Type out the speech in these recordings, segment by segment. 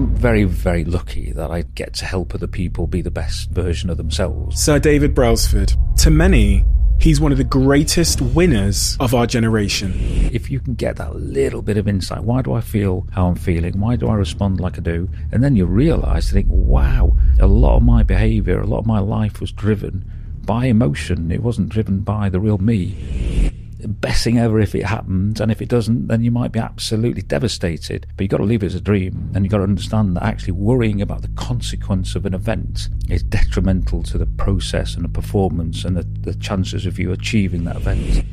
I'm very, very lucky that I get to help other people be the best version of themselves. Sir David Brailsford. To many, he's one of the greatest winners of our generation. If you can get that little bit of insight, why do I feel how I'm feeling? Why do I respond like I do? And then you realize, think, wow, a lot of my behavior, a lot of my life was driven by emotion. It wasn't driven by the real me best ever if it happens, and if it doesn't, then you might be absolutely devastated. But you've got to leave it as a dream, and you've got to understand that actually worrying about the consequence of an event is detrimental to the process and the performance and the, the chances of you achieving that event.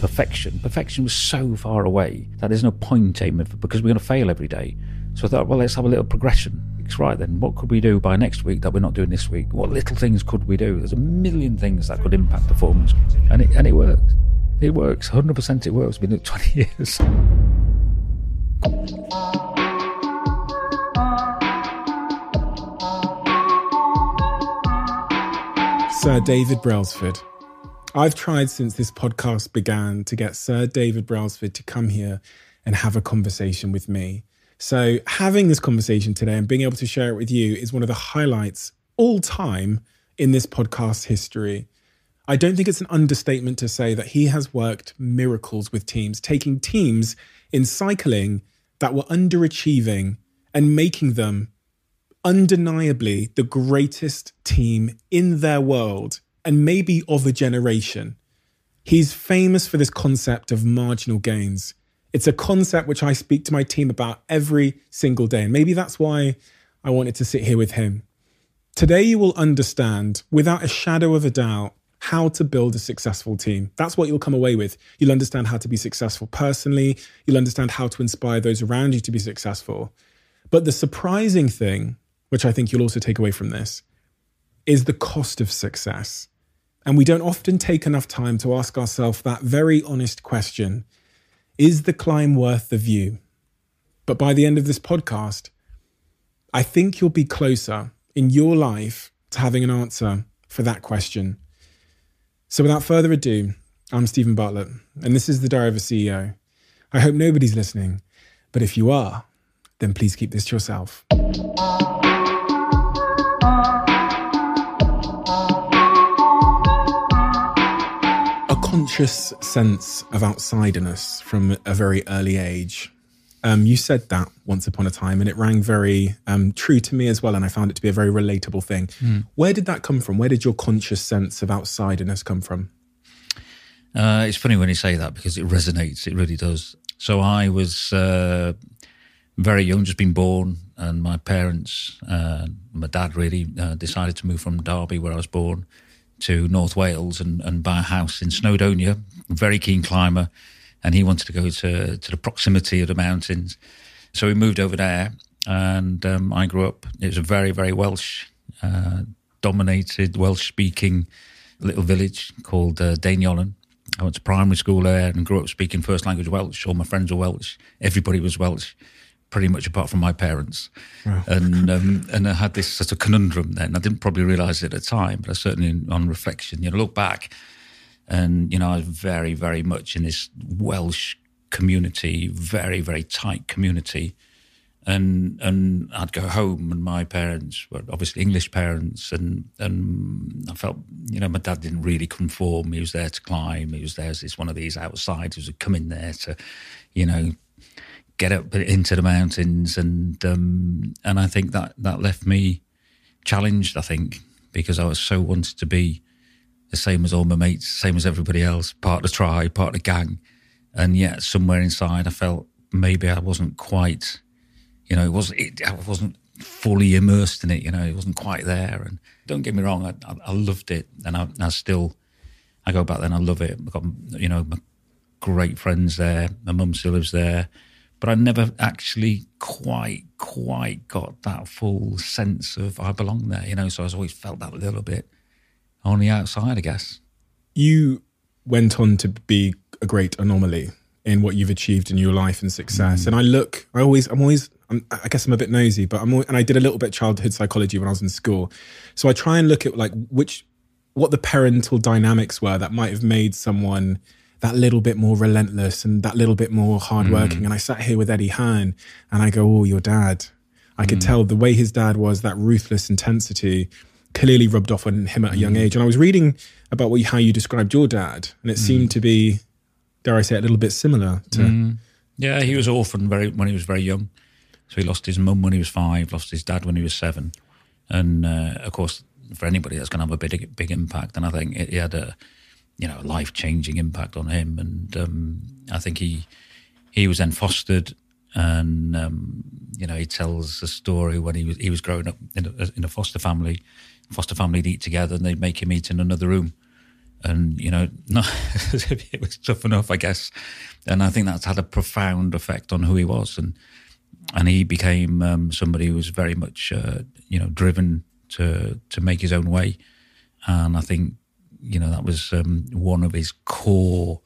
Perfection. Perfection was so far away that there's no point aiming for because we're going to fail every day. So I thought, well, let's have a little progression. It's right then. What could we do by next week that we're not doing this week? What little things could we do? There's a million things that could impact performance, and it and it works. It works. 100% it works. Been doing it 20 years. Sir David Brailsford. I've tried since this podcast began to get Sir David Brailsford to come here and have a conversation with me. So, having this conversation today and being able to share it with you is one of the highlights all time in this podcast history. I don't think it's an understatement to say that he has worked miracles with teams, taking teams in cycling that were underachieving and making them undeniably the greatest team in their world and maybe of a generation. He's famous for this concept of marginal gains. It's a concept which I speak to my team about every single day. And maybe that's why I wanted to sit here with him. Today, you will understand without a shadow of a doubt how to build a successful team. That's what you'll come away with. You'll understand how to be successful personally, you'll understand how to inspire those around you to be successful. But the surprising thing, which I think you'll also take away from this, is the cost of success. And we don't often take enough time to ask ourselves that very honest question Is the climb worth the view? But by the end of this podcast, I think you'll be closer in your life to having an answer for that question. So without further ado, I'm Steven Bartlett, and this is the Diary of a CEO. I hope nobody's listening, but if you are, then please keep this to yourself. A conscious sense of outsiderness from a very early age. Um, you said that once upon a time, and it rang very um, true to me as well. And I found it to be a very relatable thing. Mm. Where did that come from? Where did your conscious sense of outsiderness come from? Uh, it's funny when you say that because it resonates. It really does. So I was uh, very young, just been born, and my parents, uh, my dad really uh, decided to move from Derby, where I was born, to North Wales and, and buy a house in Snowdonia. Very keen climber and he wanted to go to to the proximity of the mountains. So we moved over there, and um, I grew up. It was a very very Welsh uh, dominated Welsh speaking little village called uh. I went to primary school there and grew up speaking first language Welsh. All my friends were Welsh. Everybody was Welsh, pretty much apart from my parents. Wow. And um, and I had this sort of conundrum then. I didn't probably realise it at the time, but I certainly, on reflection, you know, look back and, you know, I was very, very much in this Welsh community, very, very tight community. And and I'd go home, and my parents were obviously English parents, and and I felt you know my dad didn't really conform. He was there to climb. He was there as one of these outsiders who would come in there to, you know, get up into the mountains, and um, and I think that that left me challenged. I think because I was so wanted to be the same as all my mates, same as everybody else, part of the tribe, part of the gang. And yet somewhere inside I felt maybe I wasn't quite, you know, it wasn't, it, I wasn't fully immersed in it, you know, it wasn't quite there. And don't get me wrong, I, I, I loved it. And I, I, still, I go back there and I love it. I've got, you know, my great friends there. My mum still lives there. But I never actually quite, quite got that full sense of I belong there, you know. So I always felt that a little bit on the outside, I guess. You went on to be a great anomaly in what you've achieved in your life and success. Mm. And I look, I always, I'm always, I'm, i guess I'm a bit nosy, but I'm, always, and I did a little bit childhood psychology when I was in school. So I try and look at like which, what the parental dynamics were that might have made someone that little bit more relentless and that little bit more hardworking. Mm. And I sat here with Eddie Hearn and I go, oh, your dad. I could tell the way his dad was, that ruthless intensity, clearly rubbed off on him at a young age. And I was reading about what how you described your dad, and it seemed to be, dare I say, a little bit similar to. Yeah, he was orphaned very when he was very young. So he lost his mum when he was five, lost his dad when he was seven, and uh, of course, for anybody that's going to have a big big impact. And I think it, he had a you know life changing impact on him. And um, I think he he was then fostered, and um, you know he tells a story when he was he was growing up in a, in a foster family. Foster family would eat together, and they'd make him eat in another room and you know, not it was tough enough, I guess. And I think that's had a profound effect on who he was, and and he became um, somebody who was very much, uh, you know, driven to to make his own way. And I think, you know, that was um, one of his core,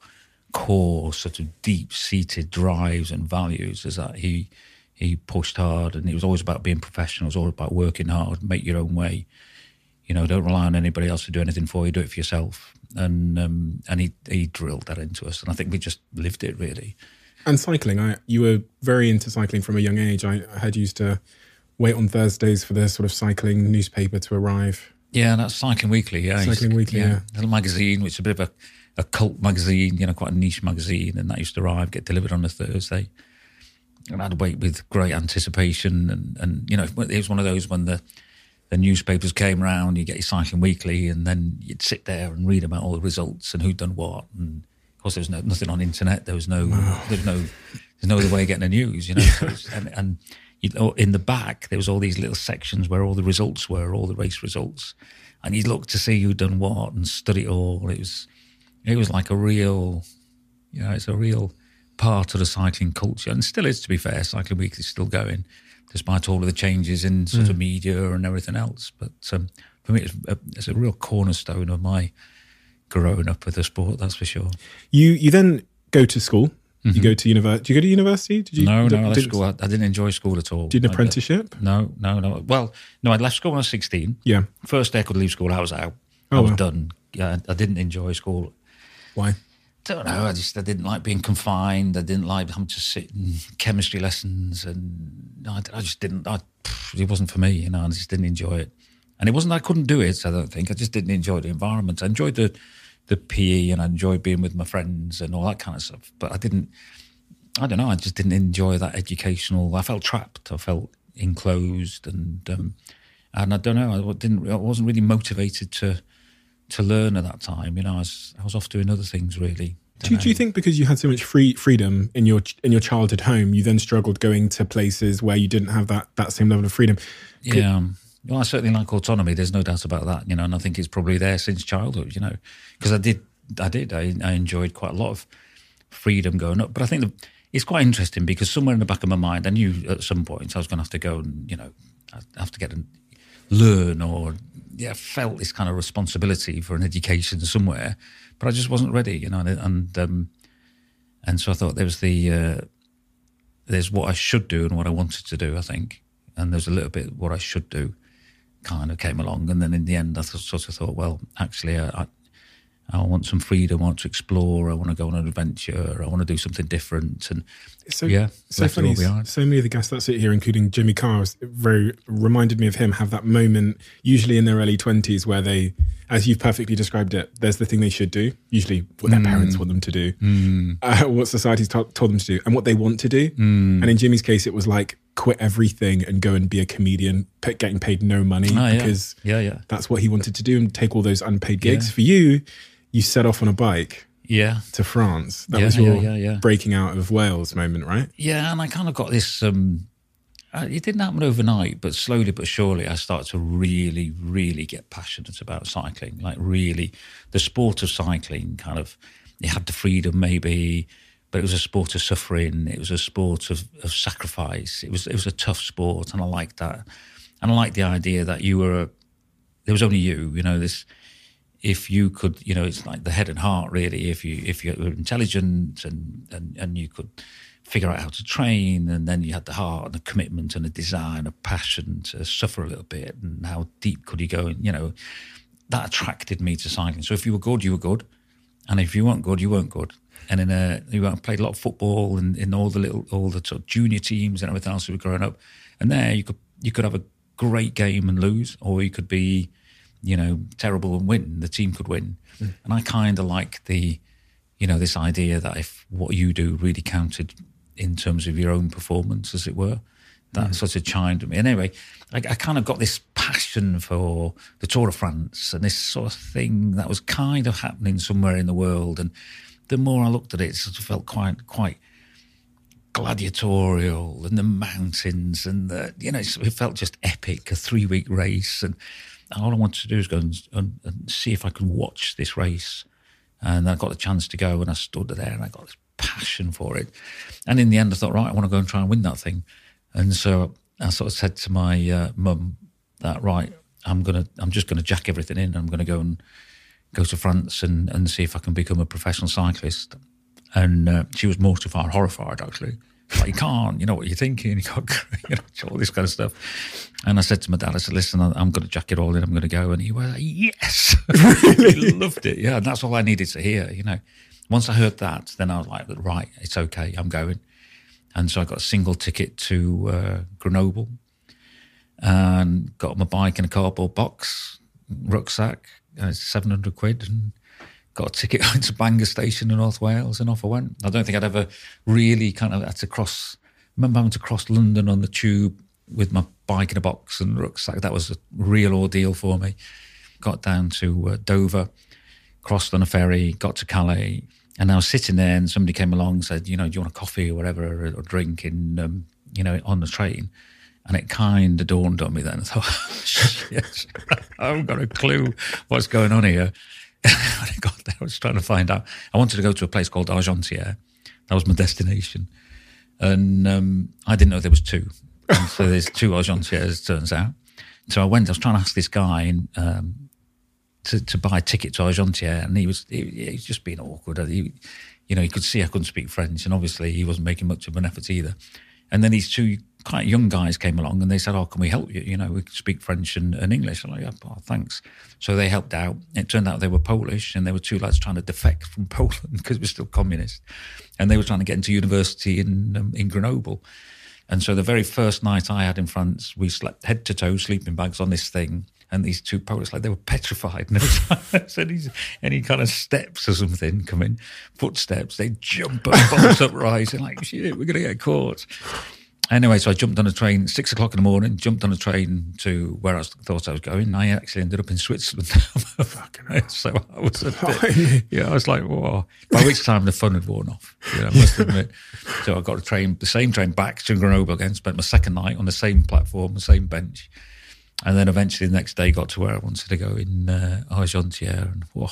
core sort of deep seated drives and values is that he he pushed hard, and it was always about being professional. It was always about working hard, make your own way. You know, don't rely on anybody else to do anything for you. Do it for yourself and um, and he he drilled that into us, and I think we just lived it really. And cycling, I you were very into cycling from a young age. I, I had used to wait on Thursdays for the sort of cycling newspaper to arrive. Yeah, that's Cycling Weekly. Yeah, Cycling Weekly, yeah. little magazine, which is a bit of a, a cult magazine, you know, quite a niche magazine, and that used to arrive, get delivered on a Thursday. And I'd wait with great anticipation, and and you know, it was one of those when the the newspapers came around, you get your cycling weekly, and then you'd sit there and read about all the results and who'd done what. And of course, there was no nothing on internet. There was no, there was no, there's no other way of getting the news, you know. So and and you know, in the back, there was all these little sections where all the results were, all the race results, and you'd look to see who'd done what and study it all. It was, it was like a real, you know, it's a real part of the cycling culture, and still is. To be fair, Cycling Week is still going, despite all of the changes in sort of media and everything else. But um, for me, it's a, it's a real cornerstone of my growing up with the sport. That's for sure. You you then go to school. You go to university. Do you go to university? Did you? Mm-hmm. No, did- no, I left did- school. I, I didn't enjoy school at all. Did an apprenticeship? No, no, no. Well, no, I left school when I was 16. Yeah. First day I could leave school, I was out. I Oh, was wow. done. Yeah, I didn't enjoy school. Why? don't know. I just I didn't like being confined. I didn't like having to sit in chemistry lessons, and I, I just didn't. I, it wasn't for me, you know. I just didn't enjoy it, and it wasn't. I couldn't do it. I don't think. I just didn't enjoy the environment. I enjoyed the the PE, and I enjoyed being with my friends and all that kind of stuff. But I didn't. I don't know. I just didn't enjoy that educational. I felt trapped. I felt enclosed, and um, and I don't know. I didn't. I wasn't really motivated to to learn at that time. You know, I was I was off doing other things really. Do, you- do you think because you had so much free freedom in your in your childhood home, you then struggled going to places where you didn't have that that same level of freedom? Yeah. Um, well, I certainly like autonomy. There's no doubt about that. You know, and I think it's probably there since childhood. You know, because I did, I did, I, I enjoyed quite a lot of freedom going up. But I think the, it's quite interesting because somewhere in the back of my mind, I knew at some point I was going to have to go and you know, I have to get and learn or yeah, felt this kind of responsibility for an education somewhere, but I just wasn't ready. You know, and and, um, and so I thought there was the uh, there's what I should do and what I wanted to do. I think, and there's a little bit what I should do kind of came along, and then in the end, I sort of thought, well, actually, I, I, I want some freedom. I want to explore. I want to go on an adventure. I want to do something different. And So yeah, so funny. So many of the guests that sit here, including Jimmy Carr, very reminded me of him. Have that moment, usually in their early twenties, where they, as you've perfectly described it, there's the thing they should do. Usually, what their Mm. parents want them to do, uh, what society's to- told them to do, and what they want to do. And in Jimmy's case, it was like quit everything and go and be a comedian, getting paid no money Oh, yeah. because yeah, yeah, that's what he wanted to do and take all those unpaid gigs. Yeah. For you, you set off on a bike yeah. to France. That Yeah, was your yeah, yeah. breaking out of Wales moment, right? Yeah, and I kind of got this. Um, uh, it didn't happen overnight, but slowly but surely, I started to really, really get passionate about cycling. Like really, the sport of cycling kind of it had the freedom maybe, but it was a sport of suffering. It was a sport of, of sacrifice. It was it was a tough sport, and I liked that. And I liked the idea that you were a, there was only you. You know this if you could, you know, it's like the head and heart, really. If you if you were intelligent and and, and you could figure out how to train, and then you had the heart and the commitment and the desire and a passion to suffer a little bit, and how deep could you go? And you know, that attracted me to cycling. So if you were good, you were good, and if you weren't good, you weren't good. And in a, you I played a lot of football and in all the little, all the sort of junior teams and everything else we were growing up. And there you could you could have a great game and lose, or you could be, you know, terrible and win. The team could win, mm. and I kind of like the, you know, this idea that if what you do really counted in terms of your own performance, as it were, that mm. sort of chimed with me. And anyway, I, I, kind of got this passion for the Tour de France and this sort of thing that was kind of happening somewhere in the world. And the more I looked at it, it sort of felt quite quite gladiatorial and the mountains and the you know it felt just epic a three week race and all I wanted to do was go and, and, and, see if I could watch this race. And I got the chance to go and I stood there and I got this passion for it. And in the end I thought right I want to go and try and win that thing. And so I sort of said to my uh, mum that right I'm gonna I'm just gonna jack everything in I'm gonna go and go to France and, and see if I can become a professional cyclist. And uh, she was mortified, horrified actually. Like, you can't, you know what you're thinking, you can't, you know, all this kind of stuff. And I said to my dad, I said, listen, I'm going to jack it all in, I'm going to go. And he was like, yes. he loved it. Yeah. And that's all I needed to hear, you know. Once I heard that, then I was like, right, it's okay, I'm going. And so I got a single ticket to uh, Grenoble and got my bike in a cardboard box, rucksack, uh, 700 quid. And got a ticket to Bangor Station in North Wales, and off I went. I don't think I'd ever really kind of had to cross. I remember having to cross London on the tube with my bike in a box and rucksack. That was a real ordeal for me. Got down to uh, Dover, crossed on a ferry, got to Calais, and I was sitting there, and somebody came along and said, "You know, do you want a coffee or whatever, or, or drink in, um, you know, on the train?" And it kind of dawned on me then. I thought, "Yes, I haven't got a clue what's going on here." when I got there, I was trying to find out. I wanted to go to a place called Argentière. That was my destination. And um, I didn't know there was two. And so there's two Argentières, turns out. So I went, I was trying to ask this guy um, to, to buy a ticket to Argentière, and he was, he, he was just being awkward. He, you know, he could see I couldn't speak French, and obviously he wasn't making much of an effort either. And then these two quite young guys came along and they said, "Oh, can we help you? You know, we speak French and, and English." I'm like, "Oh, thanks." So they helped out. It turned out they were Polish, and they were two lads trying to defect from Poland because we're still communist, and they were trying to get into university in um, in Grenoble. And so the very first night I had in France, we slept head to toe, sleeping bags on this thing. And these two Polish, like they were petrified. And every any, any kind of steps or something coming, footsteps, they jump up, bolt upright, and like, shit, we're going to get caught. Anyway, so I jumped on a train six o'clock in the morning. Jumped on a train to where I thought I was going. I actually ended up in Switzerland. so I was a bit, yeah, I was like, whoa. By which time the fun had worn off. You know, I must admit. so I got a train, the same train back to Grenoble again. Spent my second night on the same platform, the same bench, and then eventually the next day got to where I wanted to go in uh, Argentière, and whoa,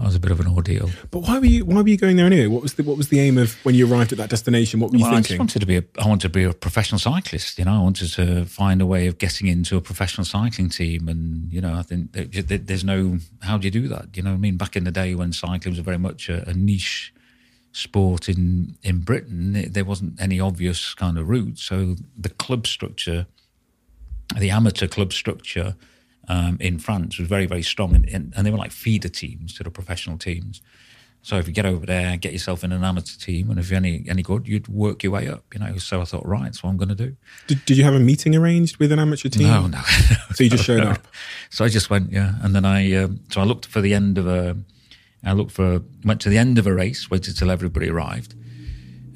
that was a bit of an ordeal. But why were you why were you going there anyway? What was the what was the aim of when you arrived at that destination? What were you well, thinking? I just wanted to be a, I wanted to be a professional cyclist. You know, I wanted to find a way of getting into a professional cycling team, and you know, I think there's no how do you do that? You know, I mean, back in the day when cycling was very much a, a niche sport in in Britain, it, there wasn't any obvious kind of route. So the club structure, the amateur club structure um, in France was very, very strong. And, and, and, they were like feeder teams to the professional teams. So if you get over there, get yourself in an amateur team, and if you're any, any good, you'd work your way up, you know. So I thought, right, that's what I'm going to do. Did, did you have a meeting arranged with an amateur team? No, no. so you just showed up? So I just went, yeah. And then I, um, so I looked for the end of a, I looked for, went to the end of a race, waited till everybody arrived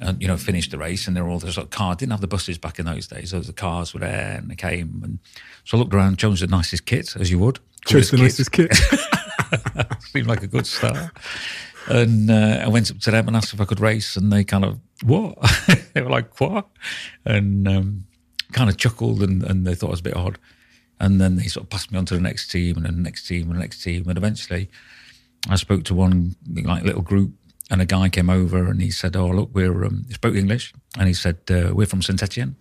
and you know finished the race and there were all those cars didn't have the buses back in those days so the cars were there and they came and so I looked around chose the nicest kit as you would. Chose the nicest kit. Seemed like a good start. And uh, I went up to them and asked if I could race and they kind of what? They were like what? And um, kind of chuckled and, and they thought it was a bit odd. And then they sort of passed me on to the next team and then the next team and the next team and eventually I spoke to one like little group and a guy came over and he said, "Oh, look, we're um, he spoke English," and he said, uh, "We're from Saint Etienne,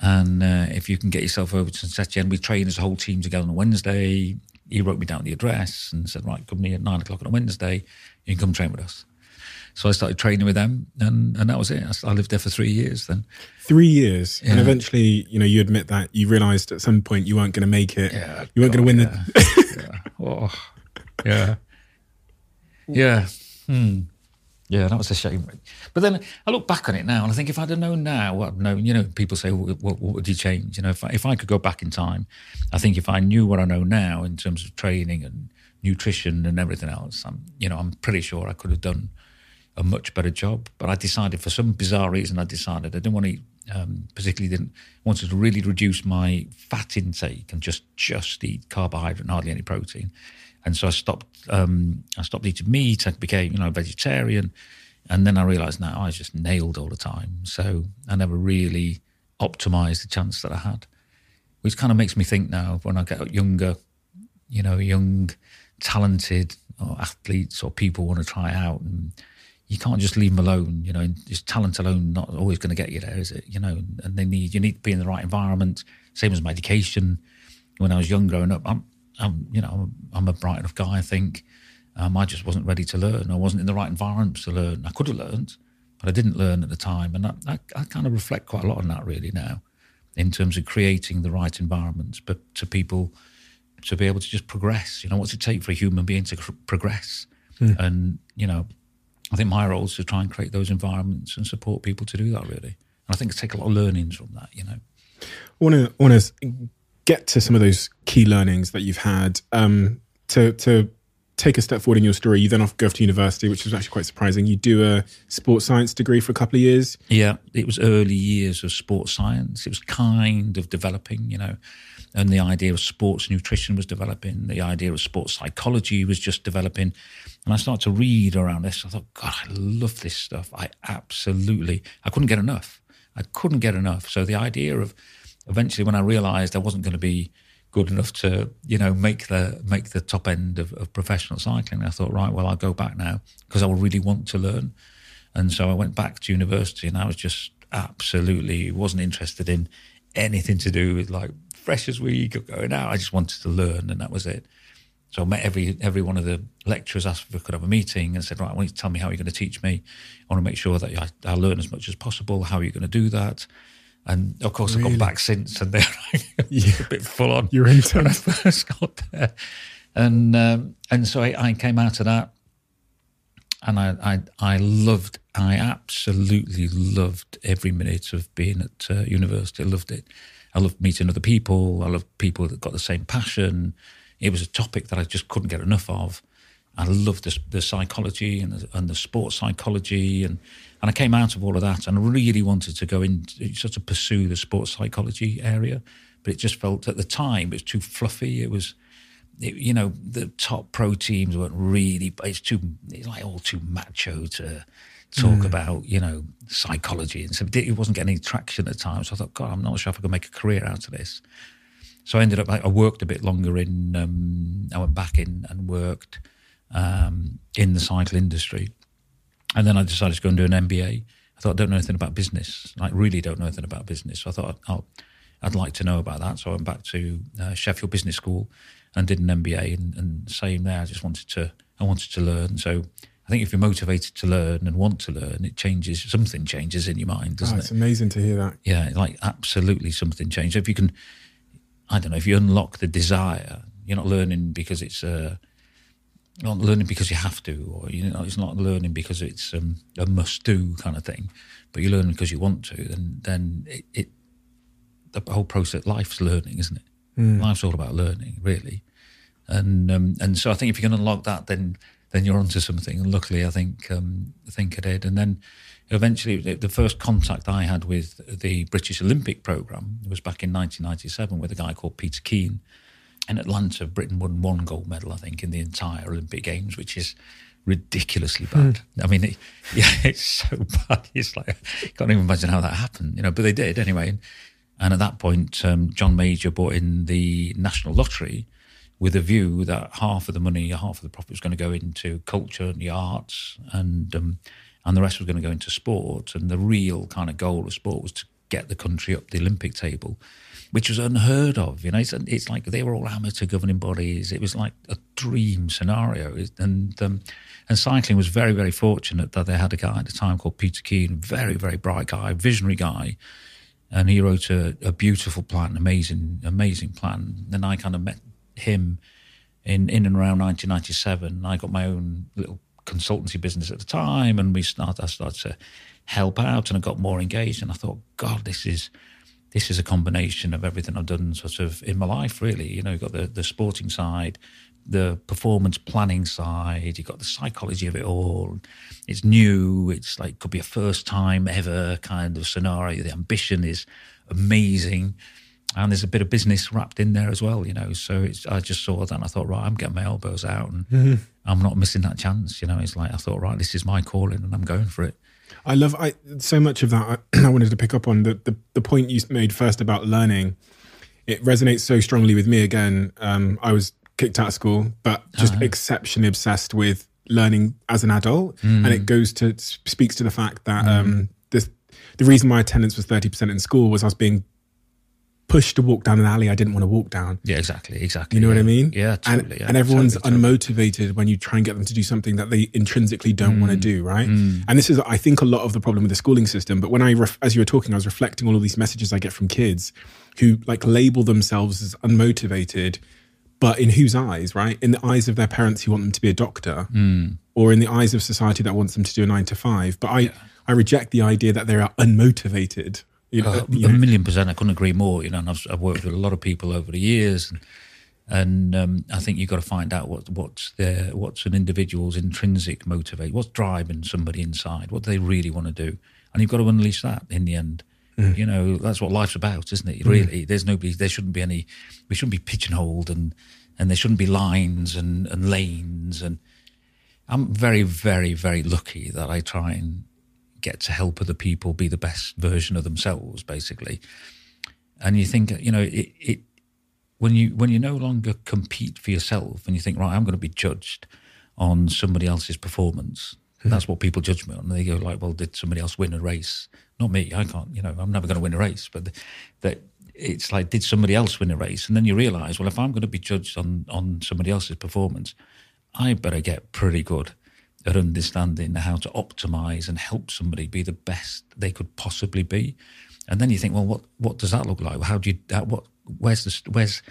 and uh, if you can get yourself over to Saint Etienne, we train as a whole team together on Wednesday." He wrote me down the address and said, "Right, come here at nine o'clock on a Wednesday. You can come train with us." So I started training with them, and, and that was it. I, lived there for three years. Then three years, yeah. and eventually, you know, you admit that you realised at some point you weren't going to make it. Yeah, you weren't going to win yeah. the. yeah. Oh, yeah. Yeah. Hmm. Yeah, that was a shame. But then I look back on it now and I think if I'd have known now what I'd known, you know, people say, what, what, what would you change? You know, if I, if I could go back in time, I think if I knew what I know now in terms of training and nutrition and everything else, I'm, you know, I'm pretty sure I could have done a much better job. But I decided for some bizarre reason, I decided I didn't want to eat, um, particularly didn't wanted to really reduce my fat intake and just just eat carbohydrate and hardly any protein and so I stopped. Um, I stopped eating meat. I became, you know, vegetarian, and then I realised now I was just nailed all the time. So I never really optimised the chance that I had, which kind of makes me think now when I get younger, you know, young, talented or athletes or people want to try out, and you can't just leave them alone. You know, just talent alone not always going to get you there, is it? You know, and they need you need to be in the right environment. Same as my education. When I was young growing up, I'm I'm, you know, I'm, I'm a bright enough guy. I think um, I just wasn't ready to learn. I wasn't in the right environment to learn. I could have learned, but I didn't learn at the time. And I, I, I kind of reflect quite a lot on that really now, in terms of creating the right environments, but to people to be able to just progress. You know, what's it take for a human being to cr- progress? Mm. And you know, I think my role is to try and create those environments and support people to do that. Really, and I think it's take a lot of learnings from that. You know, want to want to get to some of those key learnings that you've had. Um, to to take a step forward in your story, you then off go to university, which was actually quite surprising. You do a sports science degree for a couple of years. Yeah, it was early years of sports science. It was kind of developing, you know, and the idea of sports nutrition was developing. The idea of sports psychology was just developing. And I started to read around this. I thought, God, I love this stuff. I absolutely, I couldn't get enough. I couldn't get enough. So the idea of eventually, when I realised I wasn't going to be good enough to, you know, make the make the top end of, of professional cycling, I thought, right, well, I'll go back now because I really want to learn. And so I went back to university, and I was just absolutely wasn't interested in anything to do with like freshers week going out. I just wanted to learn, and that was it. So I met every every one of the lecturers, asked if we could have a meeting, and said, "Right, I want you to tell me how you're going to teach me. I want to make sure that I, I learn as much as possible. How are you going to do that?" And of course, really? I've gone back since, and they're yeah. a bit full on. You're into when I first got there, and um, and so I, I, came out of that, and I, I, I loved, I absolutely loved every minute of being at uh, university. I loved it. I loved meeting other people. I loved people that got the same passion. It was a topic that I just couldn't get enough of. I loved the, the psychology and the, and the sports psychology and and I came out of all of that and really wanted to go in, sort of pursue the sports psychology area. But it just felt at the time it was too fluffy. It was, it, you know, the top pro teams weren't really, it's too, it's like all too macho to talk mm. about, you know, psychology. And so it wasn't getting any traction at the time. So I thought, God, I'm not sure if I can make a career out of this. So I ended up, I worked a bit longer in, um, I went back in and worked um, in the cycle industry and then I decided to go and do an MBA. I thought I don't know anything about business, like really don't know anything about business. So I thought i would like to know about that. So I went back to uh, Sheffield Business School and did an MBA. And, and same there, I just wanted to I wanted to learn. So I think if you're motivated to learn and want to learn, it changes. Something changes in your mind, doesn't oh, it's it? It's amazing to hear that. Yeah, like absolutely something changes. If you can, I don't know, if you unlock the desire, you're not learning because it's a uh, not learning because you have to, or you know, it's not learning because it's um, a must-do kind of thing, but you learn because you want to. Then, then it, it the whole process, life's learning, isn't it? Mm. Life's all about learning, really. And um, and so I think if you can unlock that, then then you're onto something. And luckily, I think um, I think I did. And then eventually, the first contact I had with the British Olympic program was back in 1997 with a guy called Peter Keen in Atlanta, Britain won one gold medal, I think, in the entire Olympic Games, which is ridiculously bad. Mm. I mean, it, yeah, it's so bad. It's like I can't even imagine how that happened, you know. But they did anyway. And at that point, um, John Major bought in the national lottery with a view that half of the money, half of the profit was going to go into culture and the arts, and um, and the rest was going to go into sport. And the real kind of goal of sport was to get the country up the Olympic table which was unheard of. You know, it's, it's like they were all amateur governing bodies. It was like a dream scenario. And um, and cycling was very, very fortunate that they had a guy at the time called Peter Keen, very, very bright guy, visionary guy. And he wrote a, a beautiful plan, amazing, amazing plan. And I kind of met him in, in and around 1997. I got my own little consultancy business at the time, and we started. I started to help out, and I got more engaged. And I thought, God, this is this is a combination of everything I've done sort of in my life, really. You know, you've got the, the sporting side, the performance planning side, you've got the psychology of it all. It's new, it's like could be a first time ever kind of scenario. The ambition is amazing. And there's a bit of business wrapped in there as well, you know. So it's, I just saw that and I thought, right, I'm getting my elbows out and mm-hmm. I'm not missing that chance. You know, it's like I thought, right, this is my calling and I'm going for it. I love I so much of that. I, I wanted to pick up on the, the, the point you made first about learning. It resonates so strongly with me. Again, um, I was kicked out of school, but just uh-huh. exceptionally obsessed with learning as an adult, mm. and it goes to speaks to the fact that mm. um, this, the reason my attendance was thirty percent in school was I was being pushed to walk down an alley I didn't want to walk down. Yeah, exactly, exactly. You know yeah. what I mean? Yeah, totally. And, yeah, and everyone's totally, unmotivated when you try and get them to do something that they intrinsically don't mm. want to do, right? Mm. And this is, I think, a lot of the problem with the schooling system. But when I, ref- as you were talking, I was reflecting all of these messages I get from kids who like label themselves as unmotivated, but in whose eyes, right? In the eyes of their parents who want them to be a doctor, mm. or in the eyes of society that wants them to do a nine to five. But I, yeah. I reject the idea that they are unmotivated you know, uh, a million percent. I couldn't agree more. You know, and I've, I've worked with a lot of people over the years, and, and um, I think you've got to find out what what's their what's an individual's intrinsic motivate, what's driving somebody inside, what do they really want to do, and you've got to unleash that in the end. Mm. You know, that's what life's about, isn't it? Mm. Really, there's nobody. There shouldn't be any. We shouldn't be pigeonholed, and and there shouldn't be lines and and lanes. And I'm very, very, very lucky that I try and get to help other people be the best version of themselves, basically. And you think, you know, it, it when you when you no longer compete for yourself and you think, right, I'm going to be judged on somebody else's performance. Mm-hmm. That's what people judge me on. They go like, well, did somebody else win a race? Not me. I can't. You know, I'm never going to win a race. But that it's like, did somebody else win a race? And then you realise, well, if I'm going to be judged on on somebody else's performance, I better get pretty good understanding how to optimize and help somebody be the best they could possibly be. And then you think, well, what what does that look like? How do you how, what where's the where's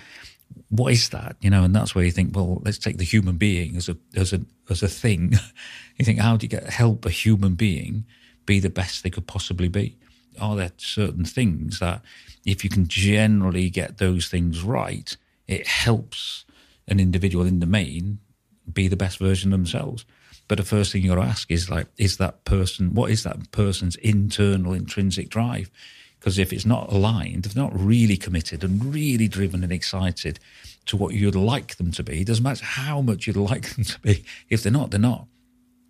what is that? You know, and that's where you think, well, let's take the human being as a as a as a thing. you think, how do you get help a human being be the best they could possibly be? Are there certain things that if you can generally get those things right, it helps an individual in the main be the best version of themselves. But the first thing you got to ask is like, is that person, what is that person's internal intrinsic drive? Because if it's not aligned, if not really committed and really driven and excited to what you'd like them to be, it doesn't matter how much you'd like them to be. If they're not, they're not.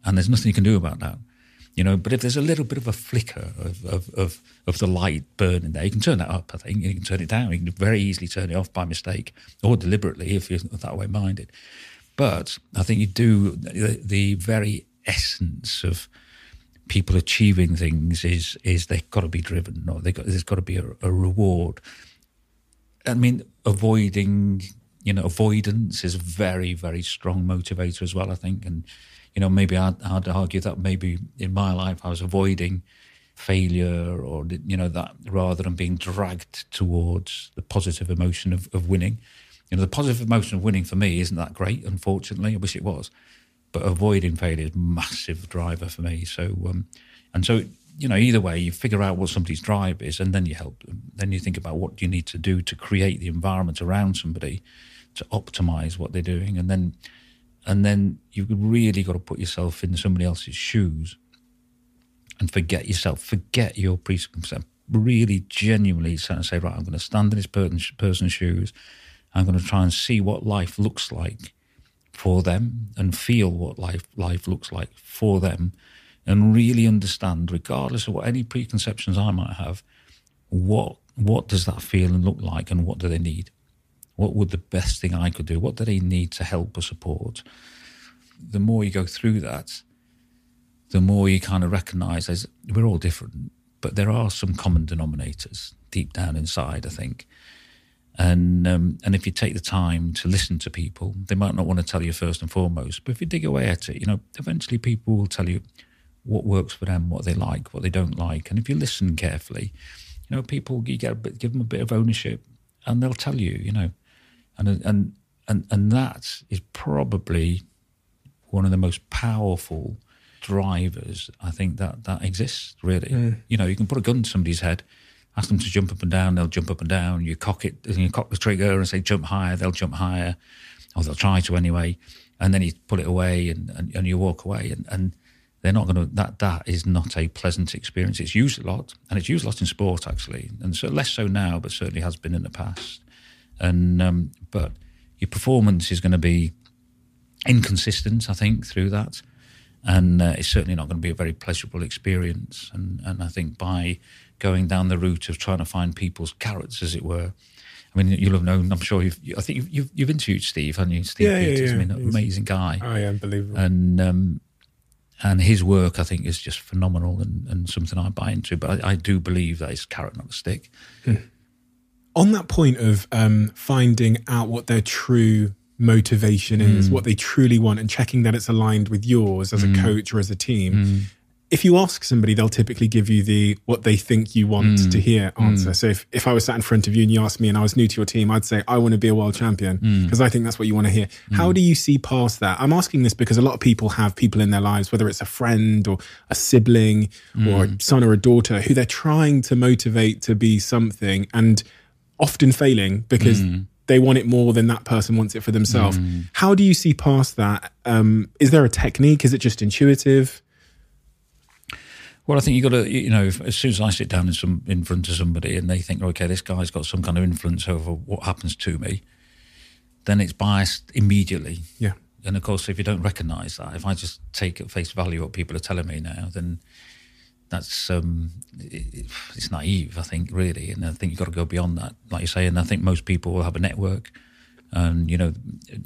And there's nothing you can do about that. You know, but if there's a little bit of a flicker of, of, of, of the light burning there, you can turn that up, I think. You can turn it down. You can very easily turn it off by mistake or deliberately if you're that way minded. But I think you do the, the very essence of people achieving things is is they've got to be driven or they got, there's got to be a, a, reward. I mean, avoiding you know avoidance is a very very strong motivator as well. I think, and you know maybe I'd, I'd argue that maybe in my life I was avoiding failure or you know that rather than being dragged towards the positive emotion of, of winning you know, the positive emotion of winning for me isn't that great, unfortunately. I wish it was. But avoiding failure is massive driver for me. So, um, and so, you know, either way, you figure out what somebody's drive is and then you help them. Then you think about what you need to do to create the environment around somebody to optimize what they're doing. And then, and then you've really got to put yourself in somebody else's shoes and forget yourself, forget your preconception. Really genuinely say, right, I'm going to stand in this person's shoes I'm going to try and see what life looks like for them and feel what life life looks like for them and really understand, regardless of what any preconceptions I might have, what what does that feel and look like and what do they need? What would the best thing I could do? What do they need to help or support? The more you go through that, the more you kind of recognize as we're all different, but there are some common denominators deep down inside, I think. And um, and if you take the time to listen to people, they might not want to tell you first and foremost. But if you dig away at it, you know, eventually people will tell you what works for them, what they like, what they don't like. And if you listen carefully, you know, people you get a bit, give them a bit of ownership, and they'll tell you, you know, and and and and that is probably one of the most powerful drivers I think that that exists. Really, Mm. you know, you can put a gun to somebody's head, ask them to jump up and down, they'll jump up and down. You cock it, you cock the trigger and say jump higher, they'll jump higher, or they'll try to anyway. And then you pull it away and, and, and you walk away, and, and they're not going to. That that is not a pleasant experience. It's used a lot, and it's used a lot in sport actually, and so less so now, but certainly has been in the past. And um, but your performance is going to be inconsistent, I think, through that. And uh, it's certainly not going to be a very pleasurable experience. And, and I think by going down the route of trying to find people's carrots, as it were, I mean, you'll have known, I'm sure you've, I think you've, you've, you've interviewed Steve, haven't you? Steve Yeah, yeah, Peters, I mean, an amazing guy. I yeah, unbelievable. And, um, and his work, I think, is just phenomenal and, and something I buy into. But I, I do believe that it's carrot, not a stick. on that point of um, finding out what their true motivation is, what they truly want, and checking that it's aligned with yours as a coach or as a team. If you ask somebody, they'll typically give you the what they think you want hmm. to hear hmm. answer. So if, if I was sat in front of you and you asked me and I was new to your team, I'd say, I want to be a world champion hmm. because I think that's what you want to hear. How do you see past that? I'm asking this because a lot of people have people in their lives, whether it's a friend or a sibling or a son or a daughter, who they're trying to motivate to be something and often failing because they want it more than that person wants it for themselves. How do you see past that? Um, is there a technique? Is it just intuitive? Well, I think you got to, you know, as soon as I sit down in some in front of somebody and they think, okay, this guy's got some kind of influence over what happens to me, then it's biased immediately. Yeah. And of course, if you don't recognise that, if I just take at face value what people are telling me now, then that's um, it, it's naive. I think really, and I think you've got to go beyond that, like you say. And I think most people will have a network, and you know,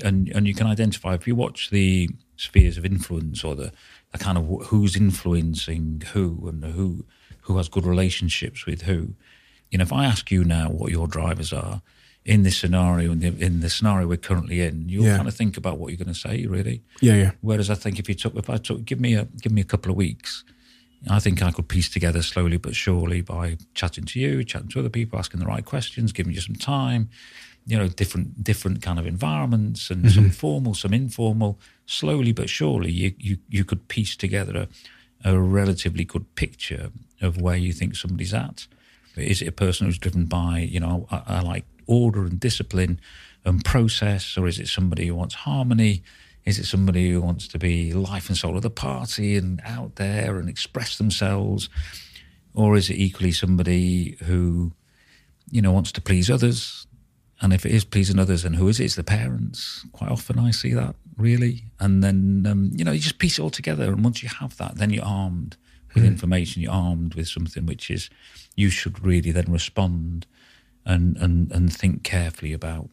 and and you can identify if you watch the spheres of influence or the, the kind of who's influencing who and who who has good relationships with who. You know, if I ask you now what your drivers are in this scenario, in the, in the scenario we're currently in, you'll Yeah. kind of think about what you're going to say, really. Yeah, yeah. Whereas I think if you took, if I took, give me a, give me a couple of weeks, I think I could piece together slowly but surely by chatting to you, chatting to other people, asking the right questions, giving you some time, you know, different, different kind of environments and mm-hmm. some formal, some informal. Slowly but surely, you you you could piece together a, a relatively good picture of where you think somebody's at. Is it a person who's driven by, you know, I, I like order and discipline and process, or is it somebody who wants harmony? Is it somebody who wants to be life and soul of the party and out there and express themselves? Or is it equally somebody who, you know, wants to please others? And if it is pleasing others, and who is it? It's the parents. Quite often I see that, really. And then, um, you know, you just piece it all together. And once you have that, then you're armed with information, you're armed with something which is, you should really then respond and, and, and think carefully about,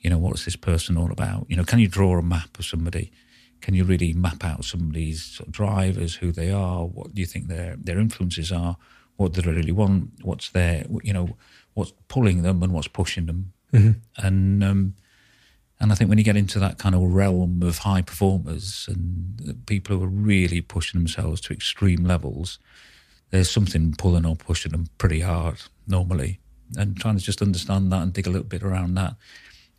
you know, what's this person all about? You know, can you draw a map of somebody? Can you really map out somebody's sort of drivers, who they are? What do you think their their influences are? What do they really want? What's their, you know, what's pulling them and what's pushing them? And um, and I think when you get into that kind of realm of high performers and people who are really pushing themselves to extreme levels, there's something pulling or pushing them pretty hard normally. And trying to just understand that and dig a little bit around that,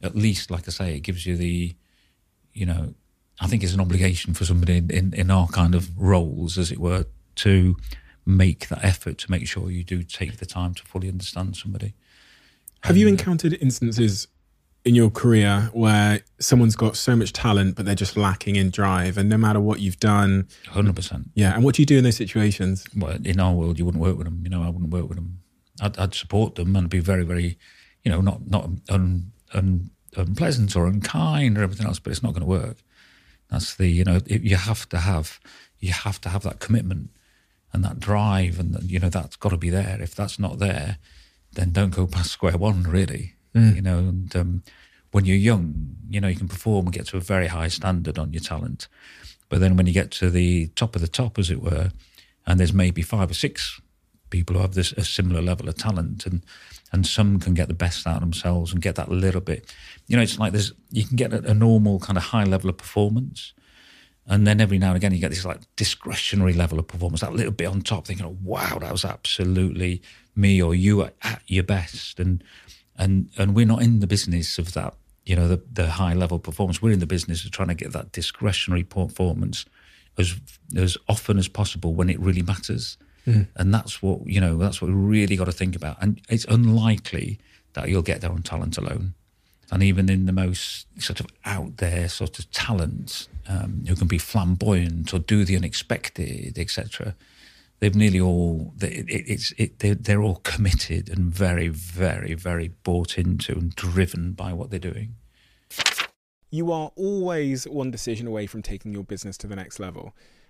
at least, like I say, it gives you the, you know, I think it's an obligation for somebody in, in, in our kind of roles, as it were, to make that effort to make sure you do take the time to fully understand somebody. Have you mm. encountered instances in your career where someone's got so much talent, but they're just lacking in drive? And no matter what you've done, 100%. yeah. And what do you do in those situations? well, in our world, you wouldn't work with them. You know, I wouldn't work with them. I'd, I'd support them and be very, very, you know, not not un, un, unpleasant or unkind or everything else. But it's not going to work. That's the, you know, it, you have to have, you have to have that commitment and that drive, and you know that's got to be there. If that's not there, then don't go past square one. Really, you know. And um, when you're young, you know, you can perform and get to a very high standard on your talent. But then when you get to the top of the top, as it were, and there's maybe five or six people who have this a similar level of talent, and and some can get the best out of themselves and get that little bit. You know, it's like there's you can get a, a normal kind of high level of performance, and then every now and again you get this like discretionary level of performance, that little bit on top, thinking, "Oh wow, that was absolutely me or you at, at your best," and and and we're not in the business of that you know the the high level performance. We're in the business of trying to get that discretionary performance as as often as possible when it really matters. Mm. And that's what you know. That's what we really got to think about. And it's unlikely that you'll get there on talent alone. And even in the most sort of out there sort of talent, um, who can be flamboyant or do the unexpected, etc., they've nearly all it, it's it, they're, they're all committed and very, very, very bought into and driven by what they're doing. You are always one decision away from taking your business to the next level.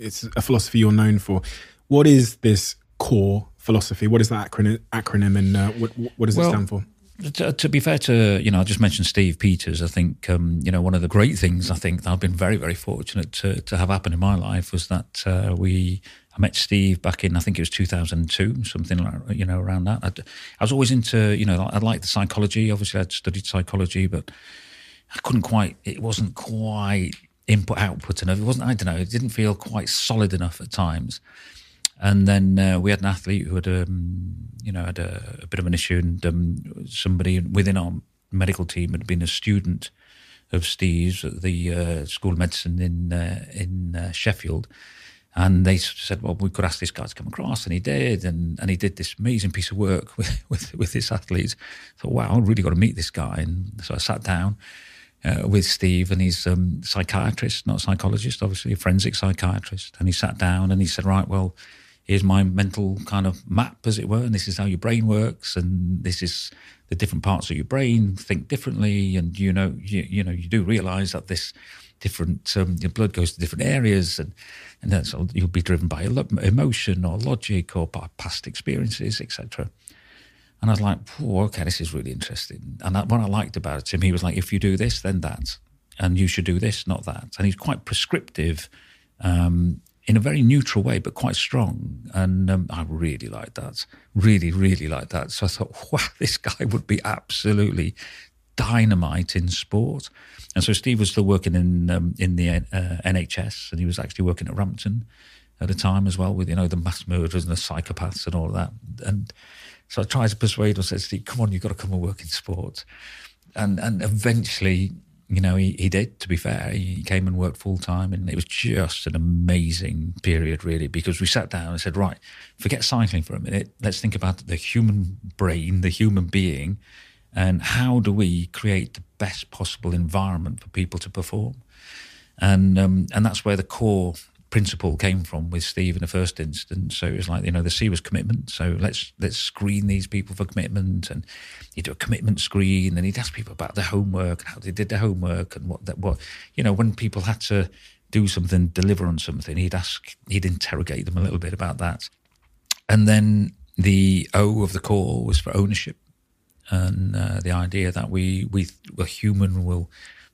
it's a philosophy you're known for. What is this core philosophy? What is that acronym, acronym and uh, what, what does well, it stand for? To, to, be fair to, you know, I just mentioned Steve Peters. I think, um, you know, one of the great things I think that I've been very, very fortunate to, to have happen in my life was that uh, we, I met Steve back in, I think it was 2002, something like, you know, around that. I'd, i was always into, you know, I liked the psychology. Obviously, I'd studied psychology, but I couldn't quite, it wasn't quite input output enough. It wasn't, I don't know, it didn't feel quite solid enough at times. And then uh, we had an athlete who had, um, you know, had a, a, bit of an issue, and um, somebody within our medical team had been a student of Steve's at the uh, School of Medicine in uh, in uh, Sheffield, and they said, "Well, we could ask this guy to come across," and he did, and, and he did this amazing piece of work with with, with this athlete. I thought, "Wow, I really got to meet this guy," and so I sat down uh, with Steve, and he's um, psychiatrist, not a psychologist, obviously a forensic psychiatrist. And he sat down and he said, "Right, well, here's my mental kind of map, as it were, and this is how your brain works, and this is the different parts of your brain think differently, and you know, you, you know, you do realize that this." different um, your blood goes to different areas and and that's you'll be driven by emotion or logic or by past experiences etc and I was like, okay, this is really interesting. And that, what I liked about him, he was like, if you do this, then that. And you should do this, not that. And he's quite prescriptive um, in a very neutral way, but quite strong. And um, I really liked that. Really, really liked that. So I thought, wow, this guy would be absolutely dynamite in sport. And so Steve was still working in um, in the uh, NHS, and he was actually working at Rampton at a time as well with you know the mass murderers and the psychopaths and all of that. And so I tried to persuade him. Said, Steve, come on, you've got to come and work in sports. And and eventually, you know, he, he did, to be fair. He came and worked full time. And it was just an amazing period, really, because we sat down and said, right, forget cycling for a minute. Let's think about the human brain, the human being, and how do we create the best possible environment for people to perform? And um, and that's where the core principle came from with Steve in the first instance. So it was like, you know, the C was commitment. So let's let's screen these people for commitment, and you do a commitment screen, and he'd ask people about their homework, how they did their homework, and what that what you know when people had to do something, deliver on something, he'd ask, he'd interrogate them a little bit about that, and then the O of the core was for ownership, and uh, the idea that we we a human will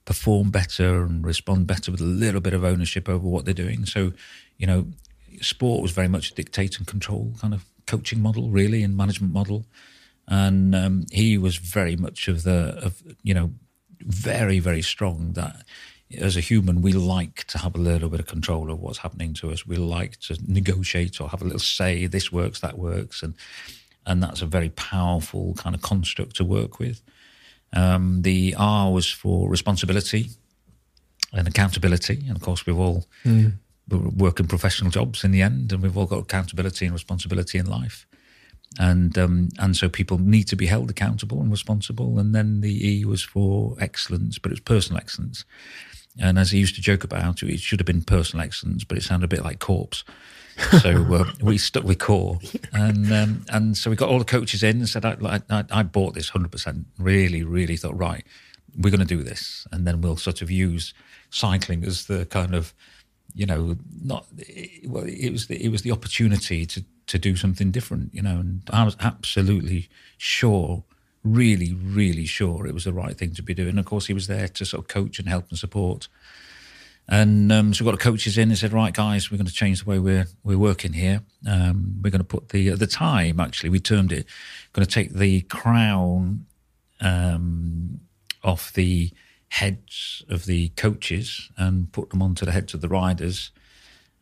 perform better and respond better with a little bit of ownership over what they're doing. So, you know, sport was very much a dictate and control kind of coaching model, really, and management model. And um, he was very much of the, of you know, very very strong that as a human we like to have a little bit of control of what's happening to us. We like to negotiate or have a little say. This works, that works, and and that's a very powerful kind of construct to work with. Um, the R was for responsibility and accountability. And of course, we've all mm. work in professional jobs in the end, and we've all got accountability and responsibility in life. and um, and so people need to be held accountable and responsible. And then the E was for excellence, but it was personal excellence. And as he used to joke about, it should have been personal excellence, but it sounded a bit like corpse. So uh, we stuck with core, and um, and so we got all the coaches in and said, I, I, I bought this hundred percent. Really, really thought, right, we're going to do this, and then we'll sort of use cycling as the kind of, you know, not well, it was the, it was the opportunity to to do something different, you know, and I was absolutely sure really, really sure it was the right thing to be doing. Of course, he was there to sort of coach and help and support. And um, so we got the coaches in and said, right, guys, we're going to change the way we're we're working here. Um, we're going to put the the time actually we termed it going to take the crown um, off the heads of the coaches and put them onto the heads of the riders.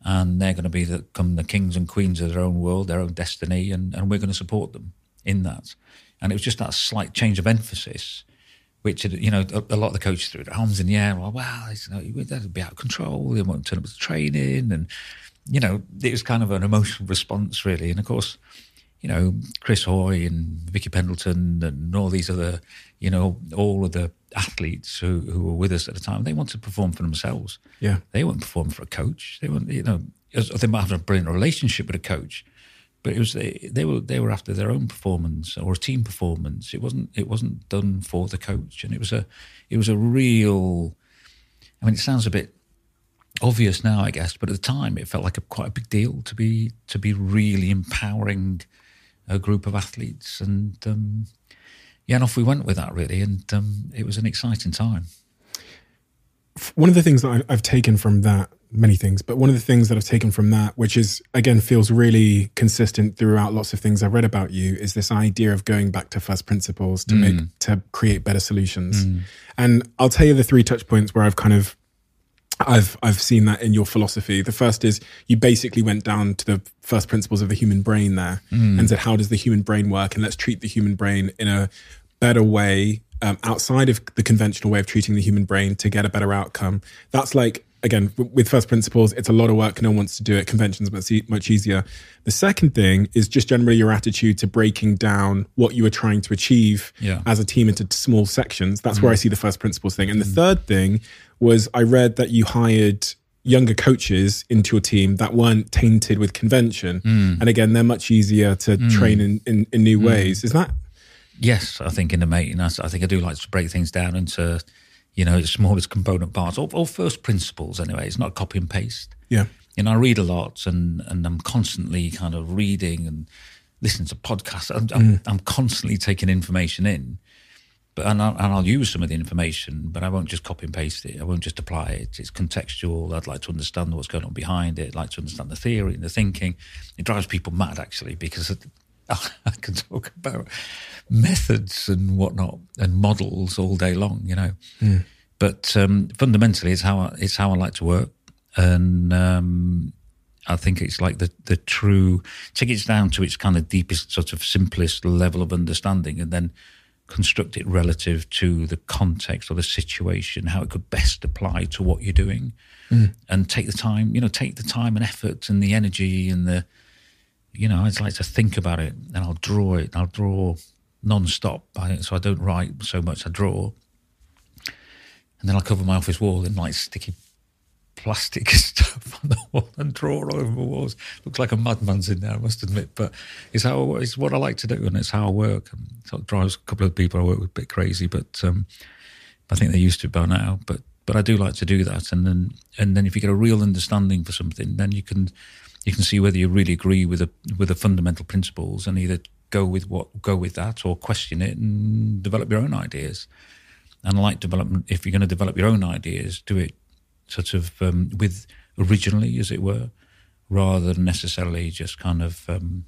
And they're going to be the, come the kings and queens of their own world, their own destiny, and, and we're going to support them in that. And it was just that slight change of emphasis, which, had, you know, a, a, lot of the coaches threw their arms in the air. Well, well, you know, that'd be out of control. They won't turn up to training. And, you know, it was kind of an emotional response, really. And of course, you know, Chris Hoy and Vicky Pendleton and all these other, you know, all of the athletes who, who were with us at the time, they wanted to perform for themselves. Yeah. They weren't perform for a coach. They weren't, you know, they might have a brilliant relationship with a coach, but it was they, they were they were after their own performance or a team performance. It wasn't it wasn't done for the coach, and it was a it was a real. I mean, it sounds a bit obvious now, I guess, but at the time it felt like a quite a big deal to be to be really empowering a group of athletes, and um, yeah, and off we went with that really, and um, it was an exciting time. One of the things that I've taken from that many things, but one of the things that I've taken from that, which is again feels really consistent throughout lots of things I've read about you, is this idea of going back to first principles to mm. make to create better solutions. Mm. And I'll tell you the three touch points where I've kind of I've I've seen that in your philosophy. The first is you basically went down to the first principles of the human brain there mm. and said how does the human brain work and let's treat the human brain in a better way um, outside of the conventional way of treating the human brain to get a better outcome. That's like again, with first principles, it's a lot of work. No one wants to do it. Conventions much much easier. The second thing is just generally your attitude to breaking down what you are trying to achieve yeah. as a team into small sections. That's mm. where I see the first principles thing. And the mm. third thing was I read that you hired younger coaches into your team that weren't tainted with convention. Mm. And again, they're much easier to mm. train in, in, in new mm. ways. Is that? Yes, I think in the mating, I think I do like to break things down into you know, its smallest component parts, or, or first principles anyway. It's not copy and paste. Yeah. And I read a lot and, and I'm constantly kind of reading and listening to podcasts. I'm, mm. I'm, I'm, constantly taking information in, but and, I, and I'll use some of the information, but I won't just copy and paste it. I won't just apply it. It's contextual. I'd like to understand what's going on behind it. I'd like to understand the theory and the thinking. It drives people mad actually because I can talk about methods and whatnot and models all day long, you know. Mm. But um, fundamentally, it's how I, it's how I like to work, and um, I think it's like the the true take it down to its kind of deepest, sort of simplest level of understanding, and then construct it relative to the context or the situation, how it could best apply to what you're doing, mm. and take the time, you know, take the time and effort and the energy and the you know, I just like to think about it and I'll draw it. I'll draw non-stop. so I don't write so much. I draw, and then I'll cover my office wall in like sticky plastic stuff on the wall and draw all over the walls. Looks like a madman's in there, I must admit. But it's how it's what I like to do, and it's how I work. And so it drives a couple of people I work with a bit crazy, but um, I think they're used to it by now. But but I do like to do that, and then and then if you get a real understanding for something, then you can you can see whether you really agree with the with the fundamental principles and either go with what go with that or question it and develop your own ideas. And I like development. If you're going to develop your own ideas, do it sort of um, with originally, as it were, rather than necessarily just kind of um,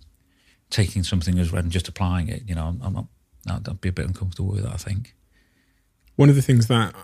taking something as read and just applying it. You know, I'm, I'm not. I'd be a bit uncomfortable with that. I think. One of the things that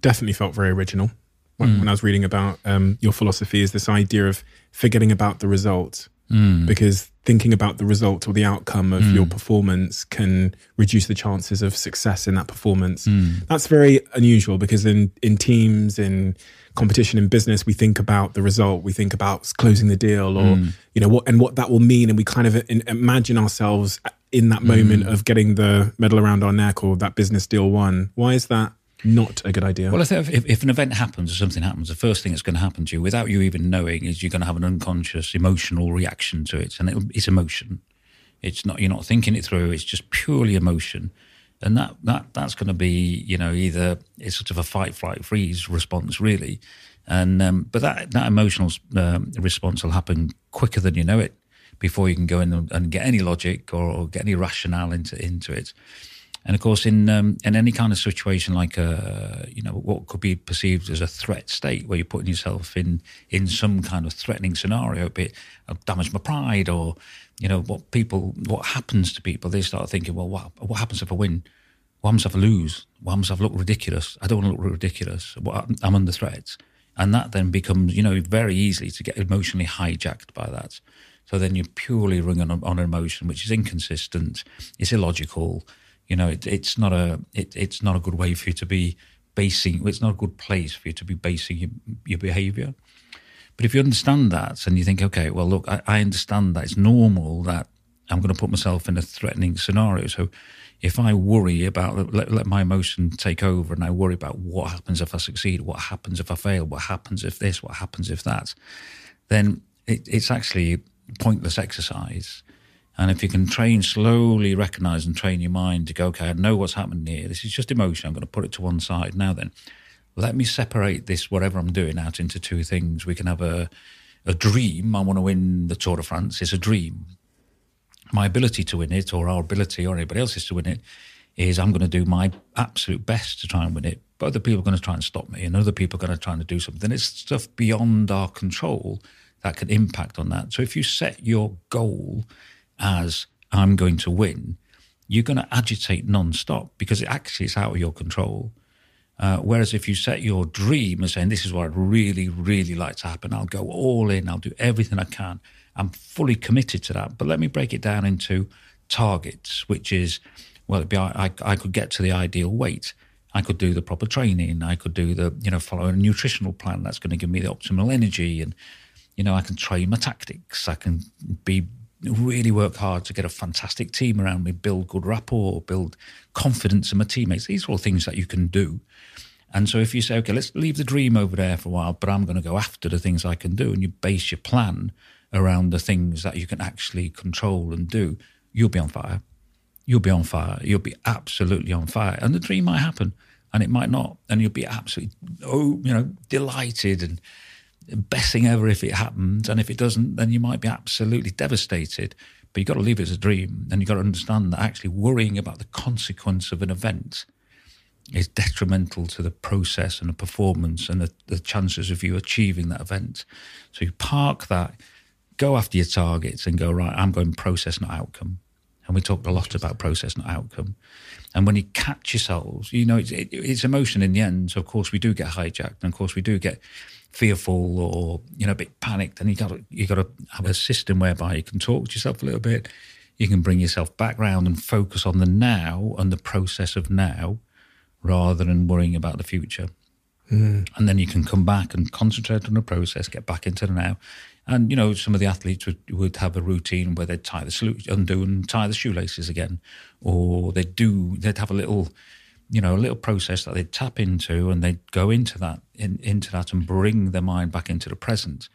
definitely felt very original when, mm. when I was reading about um, your philosophy is this idea of forgetting about the result mm. because thinking about the result or the outcome of mm. your performance can reduce the chances of success in that performance. Mm. That's very unusual because in in teams in competition in business we think about the result we think about closing the deal or mm. you know what and what that will mean and we kind of imagine ourselves in that moment of getting the medal around our neck or that business deal won why is that not a good idea. Well, I think if, if, an event happens or something happens, the first thing that's going to happen to you without you even knowing is you're going to have an unconscious emotional reaction to it. And it, it's emotion. It's not, you're not thinking it through. It's just purely emotion. And that, that, that's going to be, you know, either it's sort of a fight, flight, freeze response, really. And, um, but that, that emotional um, response will happen quicker than you know it before you can go in and, and get any logic or, or get any rationale into, into it. And of course, in um, in any kind of situation like a you know what could be perceived as a threat state, where you're putting yourself in in some kind of threatening scenario, be it damage my pride or you know what people what happens to people, they start thinking, well, what what happens if I win? What happens if I lose? What happens if I look ridiculous? I don't want to look ridiculous. I'm under threat, and that then becomes you know very easily to get emotionally hijacked by that. So then you're purely running on, on emotion which is inconsistent, it's illogical you know, it, it's not a it, it's not a good way for you to be basing. It's not a good place for you to be basing your, your behaviour. But if you understand that and you think, okay, well, look, I, I understand that it's normal that I'm going to put myself in a threatening scenario. So if I worry about let, let, my emotion take over and I worry about what happens if I succeed, what happens if I fail, what happens if this, what happens if that, then it, it's actually pointless exercise. And if you can train slowly, recognize and train your mind to go, okay, I know what's happening here. This is just emotion. I'm going to put it to one side. Now then, let me separate this, whatever I'm doing, out into two things. We can have a, a dream. I want to win the Tour de France. It's a dream. My ability to win it, or our ability, or anybody else's to win it, is I'm going to do my absolute best to try and win it. But other people are going to try and stop me, and other people are going to try and do something. It's stuff beyond our control that can impact on that. So if you set your goal as I'm going to win, you're going to agitate non-stop because it actually is out of your control. Uh, whereas if you set your dream and saying, this is what I'd really, really like to happen, I'll go all in, I'll do everything I can. I'm fully committed to that. But let me break it down into targets, which is, well, be, I, I could get to the ideal weight. I could do the proper training. I could do the, you know, follow a nutritional plan that's going to give me the optimal energy. And, you know, I can train my tactics. I can be really work hard to get a fantastic team around me, build good rapport, build confidence in my teammates. These are all things that you can do. And so if you say, okay, let's leave the dream over there for a while, but I'm going to go after the things I can do, and you base your plan around the things that you can actually control and do, you'll be on fire. You'll be on fire. You'll be absolutely on fire. And the dream might happen and it might not. And you'll be absolutely, oh, you know, delighted and best thing ever if it happens. And if it doesn't, then you might be absolutely devastated. But you've got to leave it as a dream. And you've got to understand that actually worrying about the consequence of an event is detrimental to the process and the performance and the, the chances of you achieving that event. So you park that, go after your targets and go, right, I'm going process, not outcome. And we talked a lot about process, not outcome. And when you catch yourselves, you know, it's, it, it's emotion in the end. So, of course, we do get hijacked. And, of course, we do get fearful or you know a bit panicked, and you got you got to have a system whereby you can talk to yourself a little bit. You can bring yourself back round and focus on the now and the process of now, rather than worrying about the future. Mm. And then you can come back and concentrate on the process, get back into the now. And you know, some of the athletes would, would have a routine where they'd tie the undo and tie the shoelaces again, or they'd do they'd have a little you know, a little process that they'd tap into and they'd go into that, in, into that and bring their mind back into the present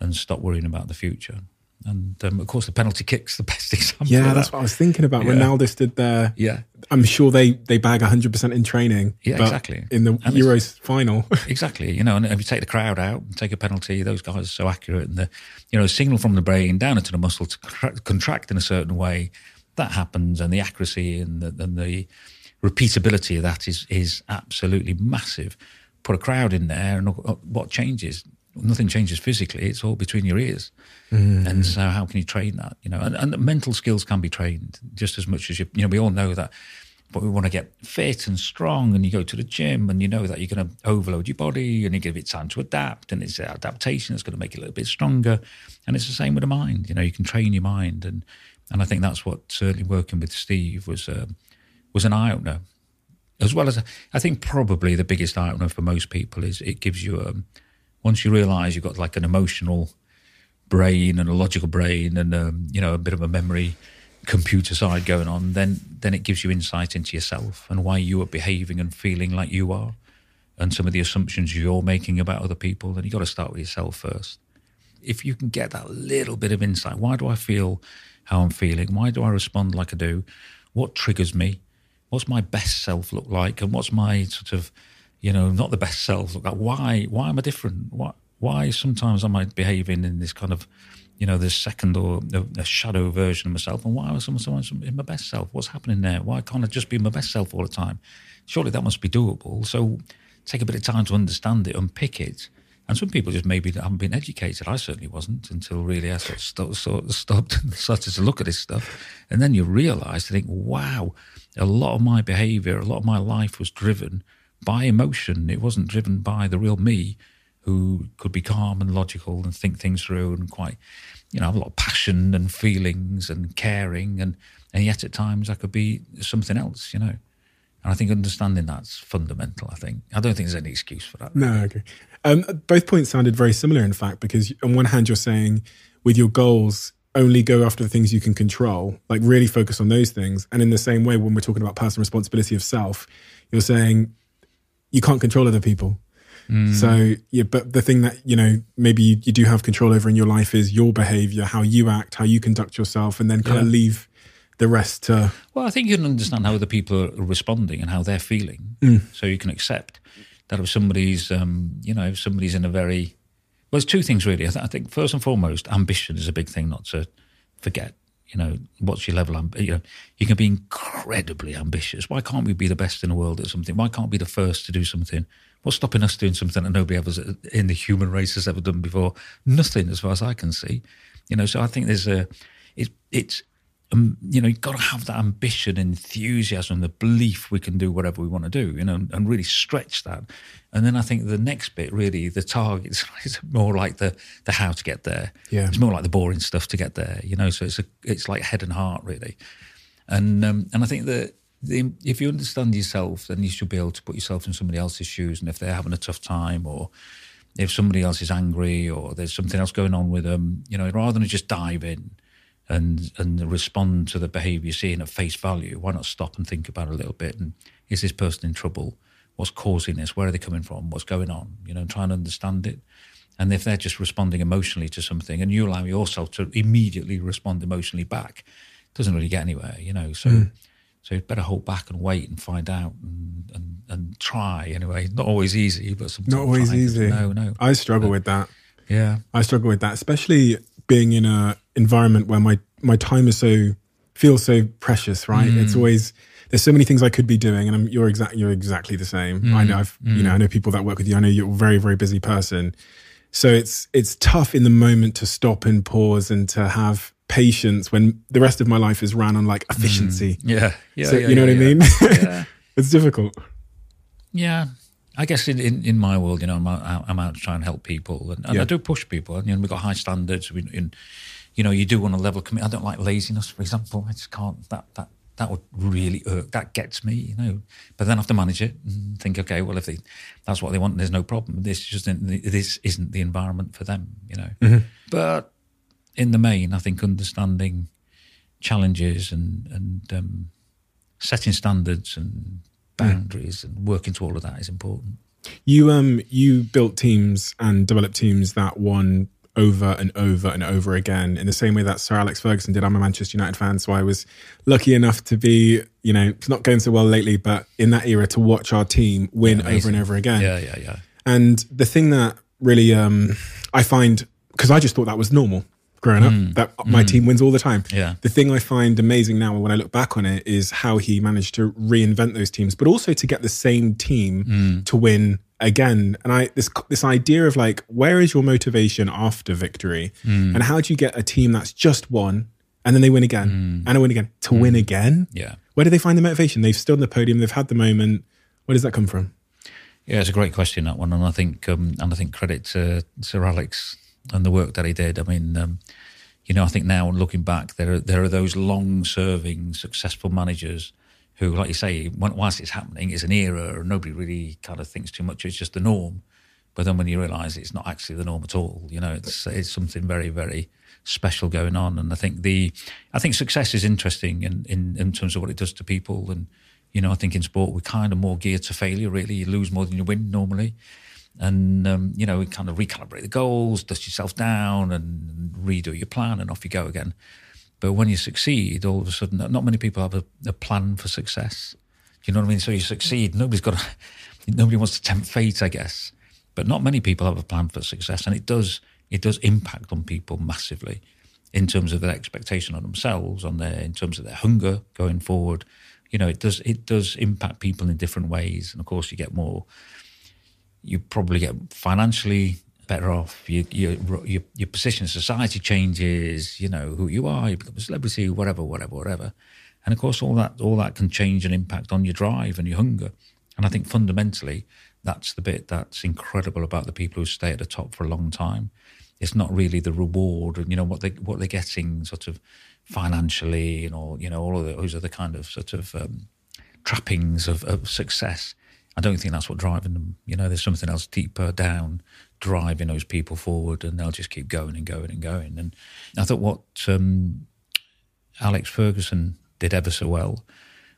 and stop worrying about the future. And um, of course, the penalty kick's the best example. Yeah, that's what I was thinking about. Yeah. Ronaldo stood there. Yeah, I'm sure they they bag 100 percent in training. Yeah, exactly. In the and Euros final, exactly. You know, and if you take the crowd out, and take a penalty, those guys are so accurate, and the you know signal from the brain down into the muscle to contract in a certain way, that happens, and the accuracy and the, and the repeatability of that is is absolutely massive. Put a crowd in there, and what changes? Nothing changes physically. It's all between your ears. Mm. And so, how can you train that? You know, and, and mental skills can be trained just as much as you. You know, we all know that but we want to get fit and strong. And you go to the gym and you know that you're going to overload your body and you give it time to adapt. And it's adaptation that's going to make it a little bit stronger. And it's the same with the mind. You know, you can train your mind. And, and I think that's what certainly working with Steve was, um, was an eye opener. As well as, I think probably the biggest eye opener for most people is it gives you, um, once you realize you've got like an emotional brain and a logical brain and, um, you know, a bit of a memory computer side going on, then then it gives you insight into yourself and why you are behaving and feeling like you are, and some of the assumptions you're making about other people. Then you've got to start with yourself first. If you can get that little bit of insight, why do I feel how I'm feeling? Why do I respond like I do? What triggers me? What's my best self look like? And what's my sort of, you know, not the best self look like? Why? Why am I different? Why? Why sometimes am I behaving in this kind of you know, the second or a shadow version of myself. And why am I sometimes in my best self? What's happening there? Why can't I just be my best self all the time? Surely that must be doable. So take a bit of time to understand it, unpick it. And some people just maybe haven't been educated. I certainly wasn't until really I sort of stopped, sort of stopped and started to look at this stuff. And then you realise, to think, wow, a lot of my behaviour, a lot of my life was driven by emotion. It wasn't driven by the real me who could be calm and logical and think things through and quite, you know, have a lot of passion and feelings and caring. And, and yet at times I could be something else, you know. And I think understanding that's fundamental, I think. I don't think there's any excuse for that. No, okay. Um, both points sounded very similar, in fact, because on one hand, you're saying with your goals, only go after the things you can control, like really focus on those things. And in the same way, when we're talking about personal responsibility of self, you're saying you can't control other people. Mm. So yeah, but the thing that you know maybe you, you, do have control over in your life is your behavior, how you act, how you conduct yourself, and then kind yeah. of leave the rest to. Well, I think you can understand how other people are responding and how they're feeling, mm. so you can accept that if somebody's, um, you know, if somebody's in a very well, there's two things really. I, th- I think first and foremost, ambition is a big thing not to forget you know, what's your level? You know, you can be incredibly ambitious. Why can't we be the best in the world at something? Why can't we be the first to do something? What's stopping us doing something that nobody ever uh, in the human race has ever done before? Nothing, as far as I can see. You know, so I think there's a, it, it's um, you know, you've got to have that ambition, enthusiasm, the belief we can do whatever we want to do, you know, and, and really stretch that. And then I think the next bit, really, the target is more like the the how to get there. Yeah, it's more like the boring stuff to get there, you know. So it's a it's like head and heart, really. And um, and I think that the, if you understand yourself, then you should be able to put yourself in somebody else's shoes, and if they're having a tough time or if somebody else is angry or there's something else going on with them, you know, rather than just dive in and and respond to the behaviour you're seeing at face value. Why not stop and think about it a little bit? And is this person in trouble? What's causing this? Where are they coming from? What's going on? You know, and try and understand it. And if they're just responding emotionally to something, and you allow yourself to immediately respond emotionally back, it doesn't really get anywhere. You know, so. Mm. So better hold back and wait and find out and, and, and try anyway. Not always easy, but sometimes not always easy. No, no. I struggle with that. Yeah, I struggle with that, especially being in a environment where my my time is so feels so precious, right? Mm. It's always there's so many things I could be doing, and I'm, you're exactly you're exactly the same. Mm. I know I've mm. you know I know people that work with you. I know you're a very very busy person, so it's it's tough in the moment to stop and pause and to have patience when the rest of my life is ran on like efficiency. Mm. Yeah, yeah. So yeah, you know yeah, what I mean? it's difficult. Yeah, I guess in, in, in, my world, you know, I'm out, I'm out to try and help people, and, and yeah. I do push people. And, you know, we've got high standards. We, in, you know, you do want a level of commitment. I don't like laziness, for example. I just can't. That that that would really irk. That gets me, you know. But then I have to manage it and think, okay, well, if they, that's what they want, there's no problem. This just this isn't the environment for them, you know. Mm-hmm. But in the main, I think understanding challenges and and um, setting standards and boundaries and working to all of that is important. You um you built teams and developed teams that won over and over and over again in the same way that Sir Alex Ferguson did. I'm a Manchester United fan, so I was lucky enough to be, you know, it's not going so well lately, but in that era to watch our team win yeah, over and over again. Yeah, yeah, yeah. And the thing that really um I find because I just thought that was normal growing mm. up that my mm. team wins all the time. Yeah. The thing I find amazing now when I look back on it is how he managed to reinvent those teams, but also to get the same team mm. to win again. And I this this idea of like where is your motivation after victory, mm. and how do you get a team that's just won and then they win again mm. and they win again to win mm. again? Yeah. Where do they find the motivation? They've stood on the podium, they've had the moment. Where does that come from? Yeah, it's a great question that one, and I think um, and I think credit to Sir Alex and the work that he did. I mean, um, you know, I think now looking back, there are, there are those long-serving, successful managers who, like you say, whilst it's happening, it's an era, and nobody really kind of thinks too much. It's just the norm. But then when you realise it's not actually the norm at all, you know, it's it's something very very special going on. And I think the I think success is interesting in in, in terms of what it does to people. And you know, I think in sport we're kind of more geared to failure. Really, you lose more than you win normally. And um, you know, we kind of recalibrate the goals, dust yourself down, and redo your plan, and off you go again. But when you succeed, all of a sudden, not many people have a, a plan for success. Do you know what I mean? So you succeed. Nobody's got. A, nobody wants to tempt fate, I guess. But not many people have a plan for success, and it does it does impact on people massively in terms of their expectation on themselves, on their in terms of their hunger going forward. You know, it does it does impact people in different ways, and of course, you get more. You probably get financially better off. You, you, your your position in society changes. You know who you are. You become a celebrity, whatever, whatever, whatever. And of course, all that all that can change and impact on your drive and your hunger. And I think fundamentally, that's the bit that's incredible about the people who stay at the top for a long time. It's not really the reward and you know what they what they're getting sort of financially and all you know all of those other kind of sort of um, trappings of, of success. I don't think that's what driving them. You know, there's something else deeper down driving those people forward, and they'll just keep going and going and going. And I thought what um, Alex Ferguson did ever so well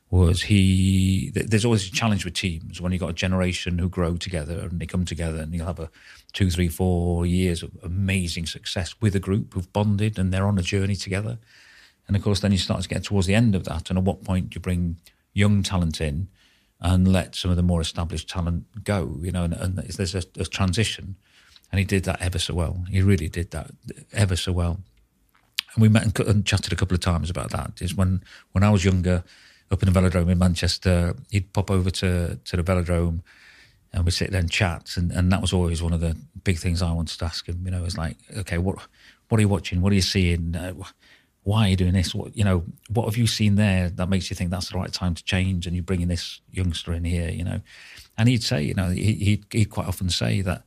was he there's always a challenge with teams. When you've got a generation who grow together and they come together and you'll have a two three four years of amazing success with a group who've bonded and they're on a journey together. And of course then you start to get towards the end of that and at what point do you bring young talent in and let some of the more established talent go you know and, and there's a, a transition and he did that ever so well he really did that ever so well and we met and chatted a couple of times about that is when when I was younger up in the velodrome in Manchester, he'd pop over to, to the velodrome and we'd sit there and chat. And, and that was always one of the big things I wanted to ask him. You know, it was like, okay, what what are you watching? What are you seeing? Uh, why are you doing this? What you know, what have you seen there that makes you think that's the right time to change? And you're bringing this youngster in here, you know. And he'd say, you know, he, he'd, he'd quite often say that,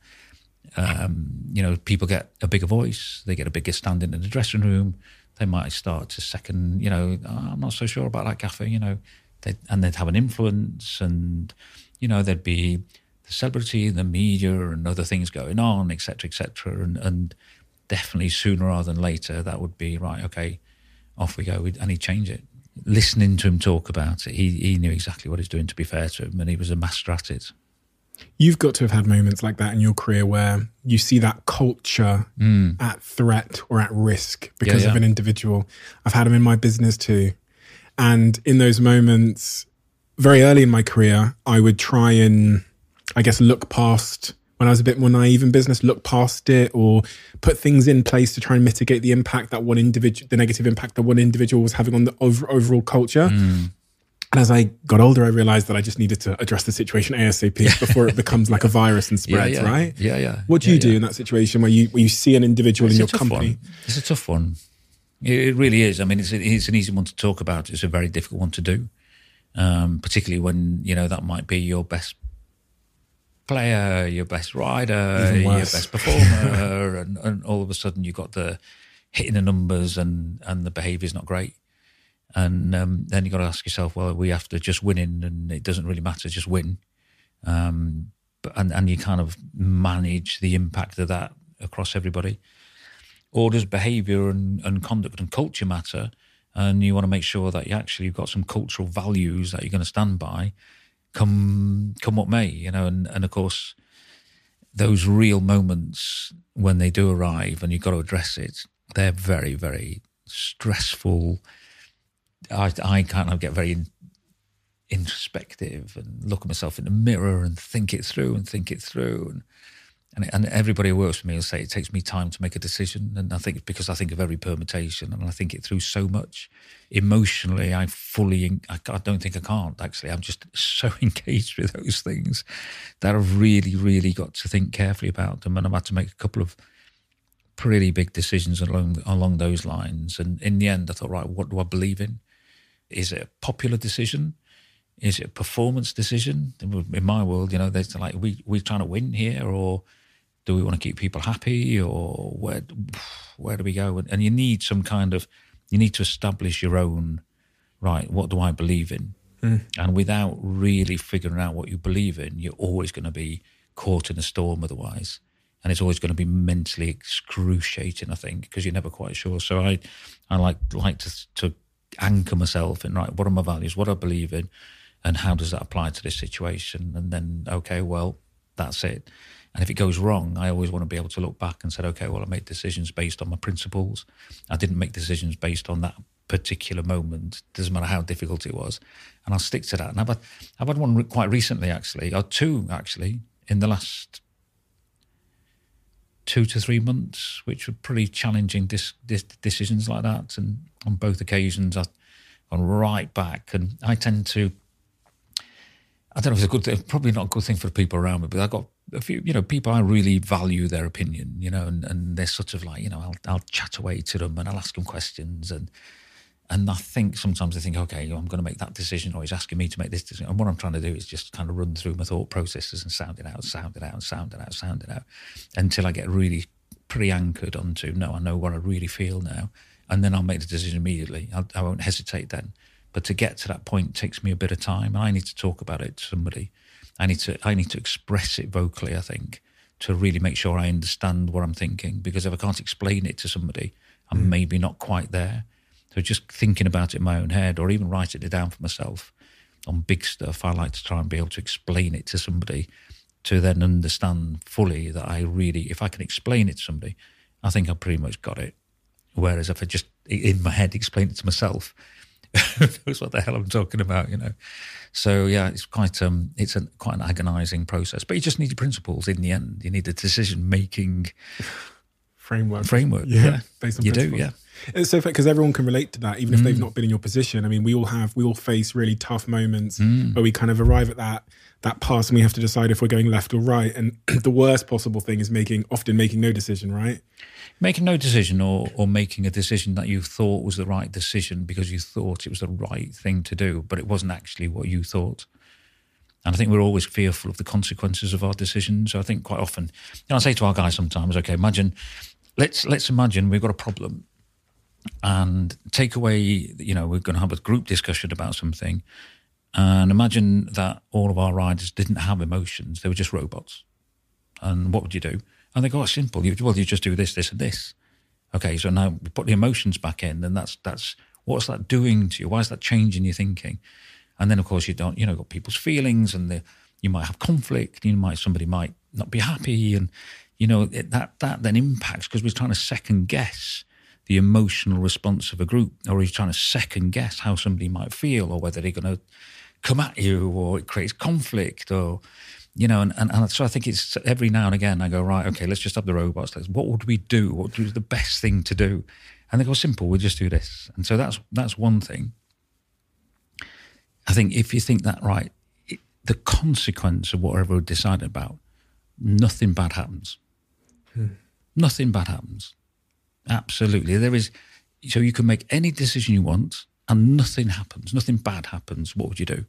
um, you know, people get a bigger voice, they get a bigger standing in the dressing room they might start to second, you know, oh, I'm not so sure about that gaffer, you know, they'd, and they'd have an influence and, you know, there'd be the celebrity, the media and other things going on, etc., etc. And, and definitely sooner rather than later, that would be right, okay, off we go. And he'd change it. Listening to him talk about it, he, he knew exactly what he's doing, to be fair to him, and he was a master at it. You've got to have had moments like that in your career where you see that culture mm. at threat or at risk because yeah, yeah. of an individual. I've had them in my business too. And in those moments, very early in my career, I would try and, I guess, look past when I was a bit more naive in business, look past it or put things in place to try and mitigate the impact that one individual, the negative impact that one individual was having on the over, overall culture. Mm. And as I got older, I realized that I just needed to address the situation ASAP before it becomes like a virus and spreads, yeah, yeah. right? Yeah, yeah. What do yeah, you do in that situation where you where you see an individual it's in your company? One. It's a tough one. It really is. I mean, it's, a, it's an easy one to talk about. It's a very difficult one to do, um, particularly when you know that might be your best player, your best rider, your best performer, and, and all of a sudden you've got the hitting the numbers and and the behaviour's not great. And um, then you've got to ask yourself, well, we have to just winning, and it doesn't really matter, just win. Um, but, and, and you kind of manage the impact of that across everybody. Or does behaviour and, and conduct and culture matter? And you want to make sure that you actually have got some cultural values that you're going to stand by, come come what may, you know. And, and of course, those real moments when they do arrive and you've got to address it, they're very, very stressful I, I kind of get very in, introspective and look at myself in the mirror and think it through and think it through. And, and, and everybody who works for me will say it takes me time to make a decision. And I think because I think of every permutation and I think it through so much emotionally, I fully, I, I don't think I can't actually. I'm just so engaged with those things that I've really, really got to think carefully about them. And I've had to make a couple of pretty big decisions along along those lines. And in the end, I thought, right, what do I believe in? Is it a popular decision? Is it a performance decision? In my world, you know, there's like we we're trying to win here, or do we want to keep people happy, or where where do we go? And, and you need some kind of you need to establish your own right. What do I believe in? Mm. And without really figuring out what you believe in, you're always going to be caught in a storm otherwise. And it's always going to be mentally excruciating, I think, because you're never quite sure. So I, I like like to to anchor myself in right. What are my values? What I believe in, and how does that apply to this situation? And then, okay, well, that's it. And if it goes wrong, I always want to be able to look back and say, okay, well, I made decisions based on my principles. I didn't make decisions based on that particular moment. Doesn't matter how difficult it was, and I'll stick to that. And I've had, I've had one quite recently, actually, or two actually, in the last two to three months, which were pretty challenging dis, dis, decisions like that. And on both occasions, I've gone right back, and I tend to. I don't know if it's a good thing, probably not a good thing for the people around me, but I've got a few, you know, people I really value their opinion, you know, and, and they're sort of like, you know, I'll, I'll chat away to them and I'll ask them questions and and I think sometimes I think, okay, I'm going to make that decision, or he's asking me to make this decision. And what I'm trying to do is just kind of run through my thought processes and sound it out, sound it out, sound it out, sound it out, until I get really pretty anchored onto, no, I know what I really feel now. And then I'll make the decision immediately. I'll, I will not hesitate then. But to get to that point takes me a bit of time. And I need to talk about it to somebody. I need to I need to express it vocally. I think to really make sure I understand what I'm thinking. Because if I can't explain it to somebody, I'm mm. maybe not quite there. So just thinking about it in my own head or even writing it down for myself on big stuff, I like to try and be able to explain it to somebody to then understand fully that I really, if I can explain it to somebody, I think I've pretty much got it. Whereas if I just in my head explain it to myself, who knows what the hell I'm talking about, you know? So yeah, it's quite um, it's a quite an agonising process. But you just need your principles in the end. You need a decision making framework. Framework, yeah, yeah. based on you principles. do, yeah. It's so funny, because everyone can relate to that, even if mm. they've not been in your position. I mean, we all have, we all face really tough moments mm. where we kind of arrive at that that pass, and we have to decide if we're going left or right. And the worst possible thing is making, often making no decision, right? Making no decision, or or making a decision that you thought was the right decision because you thought it was the right thing to do, but it wasn't actually what you thought. And I think we're always fearful of the consequences of our decisions. So I think quite often, you know, I say to our guys sometimes, okay, imagine, let's let's imagine we've got a problem and take away, you know, we're going to have a group discussion about something. And imagine that all of our riders didn't have emotions, they were just robots. And what would you do? And they go, oh, simple. You, well, you just do this, this, and this. Okay, so now we put the emotions back in, and that's that's what's that doing to you? Why is that changing your thinking? And then, of course, you don't, you know, got people's feelings, and the, you might have conflict. You might somebody might not be happy, and you know it, that that then impacts because we're trying to second guess the emotional response of a group, or he's trying to second guess how somebody might feel, or whether they're going to come at you, or it creates conflict, or you know, and, and, and, so I think it's every now and again I go right, okay, let's just have the robots. Let's, what would we do? What would the best thing to do? And they go simple. We'll just do this. And so that's that's one thing. I think if you think that right, it, the consequence of whatever we decided about, nothing bad happens. Hmm. Nothing bad happens. Absolutely. There is, so you can make any decision you want and nothing happens, nothing bad happens. What would you do?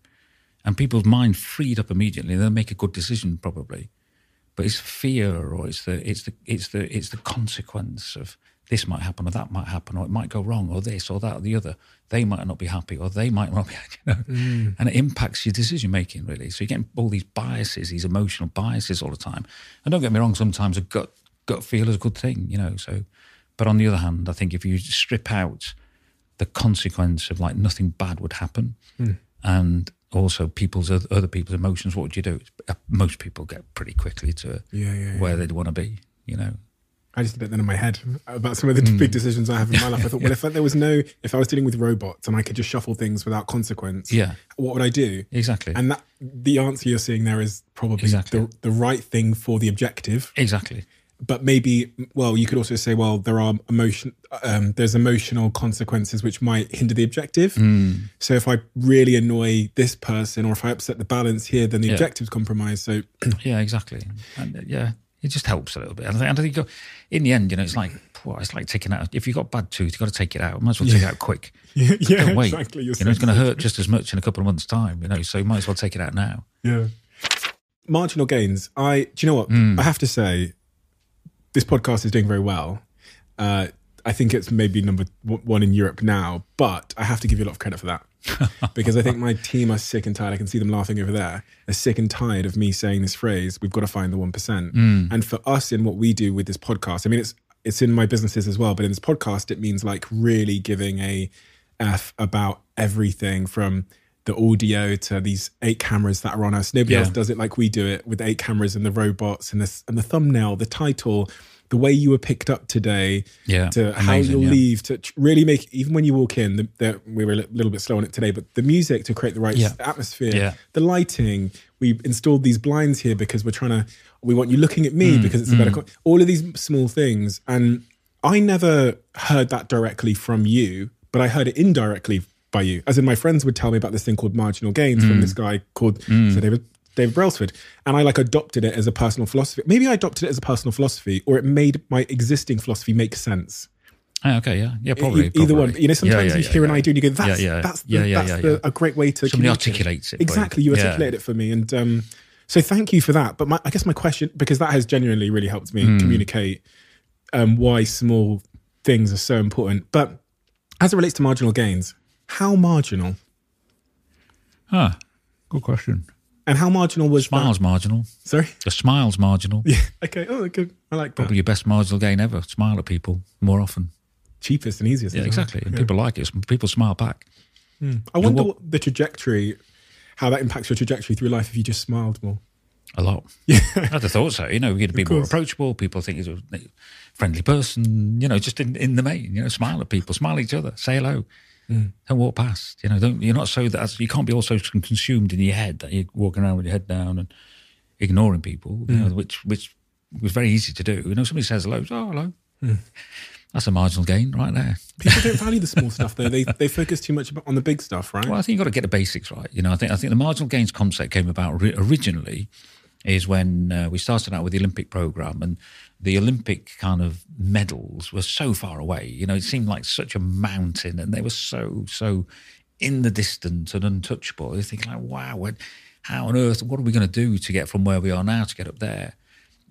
And people's mind freed up immediately. They'll make a good decision probably. But it's fear or it's the, it's the, it's the, it's the consequence of this might happen or that might happen or it might go wrong or this or that or the other. They might not be happy or they might not be, you know, mm. and it impacts your decision making really. So you're getting all these biases, these emotional biases all the time. And don't get me wrong, sometimes a gut gut feel is a good thing, you know. So but on the other hand, I think if you strip out the consequence of like nothing bad would happen, mm. and also people's other people's emotions, what would you do? Uh, most people get pretty quickly to yeah, yeah, where yeah. they'd want to be, you know. I just did that in my head about some of the mm. big decisions I have in my life. I thought, well, if there was no, if I was dealing with robots and I could just shuffle things without consequence, yeah, what would I do? Exactly. And that the answer you're seeing there is probably exactly. the, the right thing for the objective. Exactly but maybe well you could also say well there are emotion um, there's emotional consequences which might hinder the objective mm. so if i really annoy this person or if i upset the balance here then the yeah. objective's compromised so yeah exactly and, uh, yeah It just helps a little bit. And I think, and I think you go, in the end, you know, it's like well, it's like taking out. If you've got bad tooth, you've got to take it out. Might as well take it out quick. Yeah, yeah Don't wait. exactly. You're know, it's going to hurt just as much in a couple of months' time. You know, so you might as well take it out now. Yeah. Marginal gains. I do you know what? Hmm. I have to say, this podcast is doing very well. Uh, I think it's maybe number one in Europe now, but I have to give you a lot of credit for that because I think my team are sick and tired. I can see them laughing over there. Are sick and tired of me saying this phrase. We've got to find the one And for us, in what we do with this podcast, I mean, it's it's in my businesses as well, but in this podcast, it means like really giving a f about everything from the audio to these eight cameras that are on us. Nobody Yeah. else does it like we do it with eight cameras and the robots and the and the thumbnail, the title, the way you were picked up today, Yeah, to how you'll yeah. leave, to really make even when you walk in. The, the, we were a little bit slow on it today, but the music to create the right Yeah. atmosphere, the lighting. We installed these blinds here because we're trying to. We want you looking at me Mm, because it's a better. All of these small things, and I never heard that directly from you, but I heard it indirectly by you. As in, my friends would tell me about this thing called marginal gains Mm. from this guy called Sir David David Brailsford, and I like adopted it as a personal philosophy. Maybe I adopted it as a personal philosophy, or it made my existing philosophy make sense. Ah, okay, yeah, yeah, probably. E- either one. You know, sometimes Yeah, yeah, you yeah, hear an idea and you go, "That's Yeah, yeah. that's the, Yeah, yeah, that's yeah, the, yeah. a great way to." Somebody communicate. articulates it. Exactly, you Yeah. it for me, and um, so thank you for that. But my, I guess my question, because that has genuinely really helped Hmm. me communicate um, why small things are so important. But as it relates to marginal gains, how marginal Ah, good question. and how marginal was Smile's marginal. Sorry. The smile's marginal. Yeah. Okay. Oh, good. I like that. Probably your best marginal gain ever. Smile at people more often. Cheapest and easiest. Yeah, exactly. And people like it. People smile back. I wonder what- what the trajectory, how that impacts your trajectory through life if you just smiled more. A lot. Yeah. I'd have thought so. You know, you'd be more approachable. People think he's a friendly person. You know, just in, in the main. You know, smile at people, smile at each other, say hello, Mm. don't walk past. You know, don't you're not so that you can't be also consumed in your head that you're walking around with your head down and ignoring people. You Mm. know, which which was very easy to do. You know, somebody says hello, oh hello. Mm. That's a marginal gain right there. People don't value the small stuff though. They they focus too much on the big stuff, right? Well, I think you've got to get the basics right. You know, I think I think the marginal gains concept came about ri- originally is when uh, we started out with the Olympic program, and the Olympic kind of medals were so far away. You know, it seemed like such a mountain, and they were so so in the distance and untouchable. You think like, wow, how on earth? What are we going to do to get from where we are now to get up there?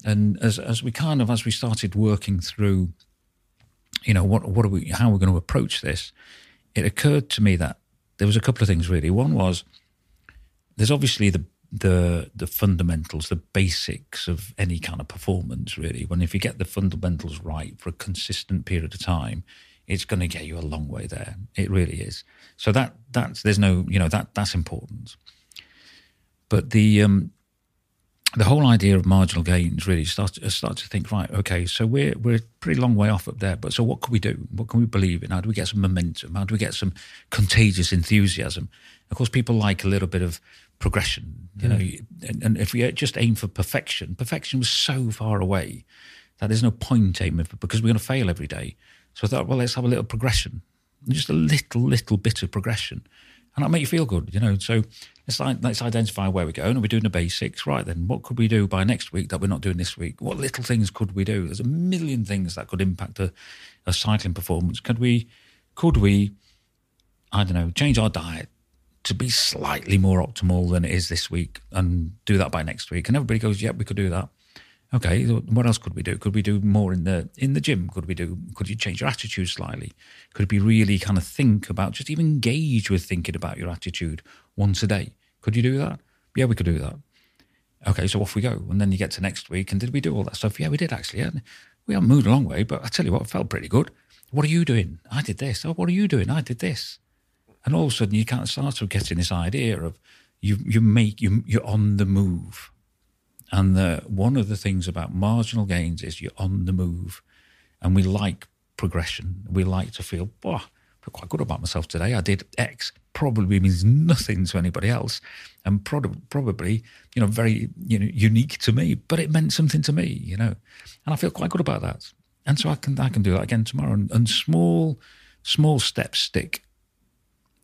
And as as we kind of as we started working through you know what what are we how are we going to approach this it occurred to me that there was a couple of things really one was there's obviously the the the fundamentals the basics of any kind of performance really. When if you get the fundamentals right for a consistent period of time it's going to get you a long way there. It really is. So that that's there's no you know that that's important. But the um the whole idea of marginal gains really starts start to think right okay so we're we're a pretty long way off up there but so what can we do? What can we believe in? How do we get some momentum? How do we get some contagious enthusiasm? Of course people like a little bit of progression you know hmm. and, and if we just aim for perfection perfection was so far away that there's no point aiming for because we're going to fail every day so i thought well let's have a little progression just a little little bit of progression and that'll make you feel good, you know. So let's let's identify where we're going. Are we doing the basics? Right then, what could we do by next week that we're not doing this week? What little things could we do? There's a million things that could impact a, a cycling performance. Could we, could we, I don't know, change our diet to be slightly more optimal than it is this week and do that by next week? And everybody goes, yeah, we could do that. Okay, what else could we do? Could we do more in the in the gym? Could we do? Could you change your attitude slightly? Could be really kind of think about just even engage with thinking about your attitude once a day? Could you do that? Yeah, we could do that. Okay, so off we go, and then you get to next week, and did we do all that stuff? Yeah, we did actually. Yeah, we haven't moved a long way, but I tell you what, it felt pretty good. What are you doing? I did this. Oh, what are you doing? I did this. And all of a sudden, you kind of start to getting this idea of you you make you you're on the move. And the, one of the things about marginal gains is you're on the move. And we like progression. We like to feel, oh, I feel quite good about myself today. I did X. Probably means nothing to anybody else. And prob- probably, you know, very you know, unique to me, but it meant something to me, you know. And I feel quite good about that. And so I can I can do that again tomorrow. And, and small, small steps stick.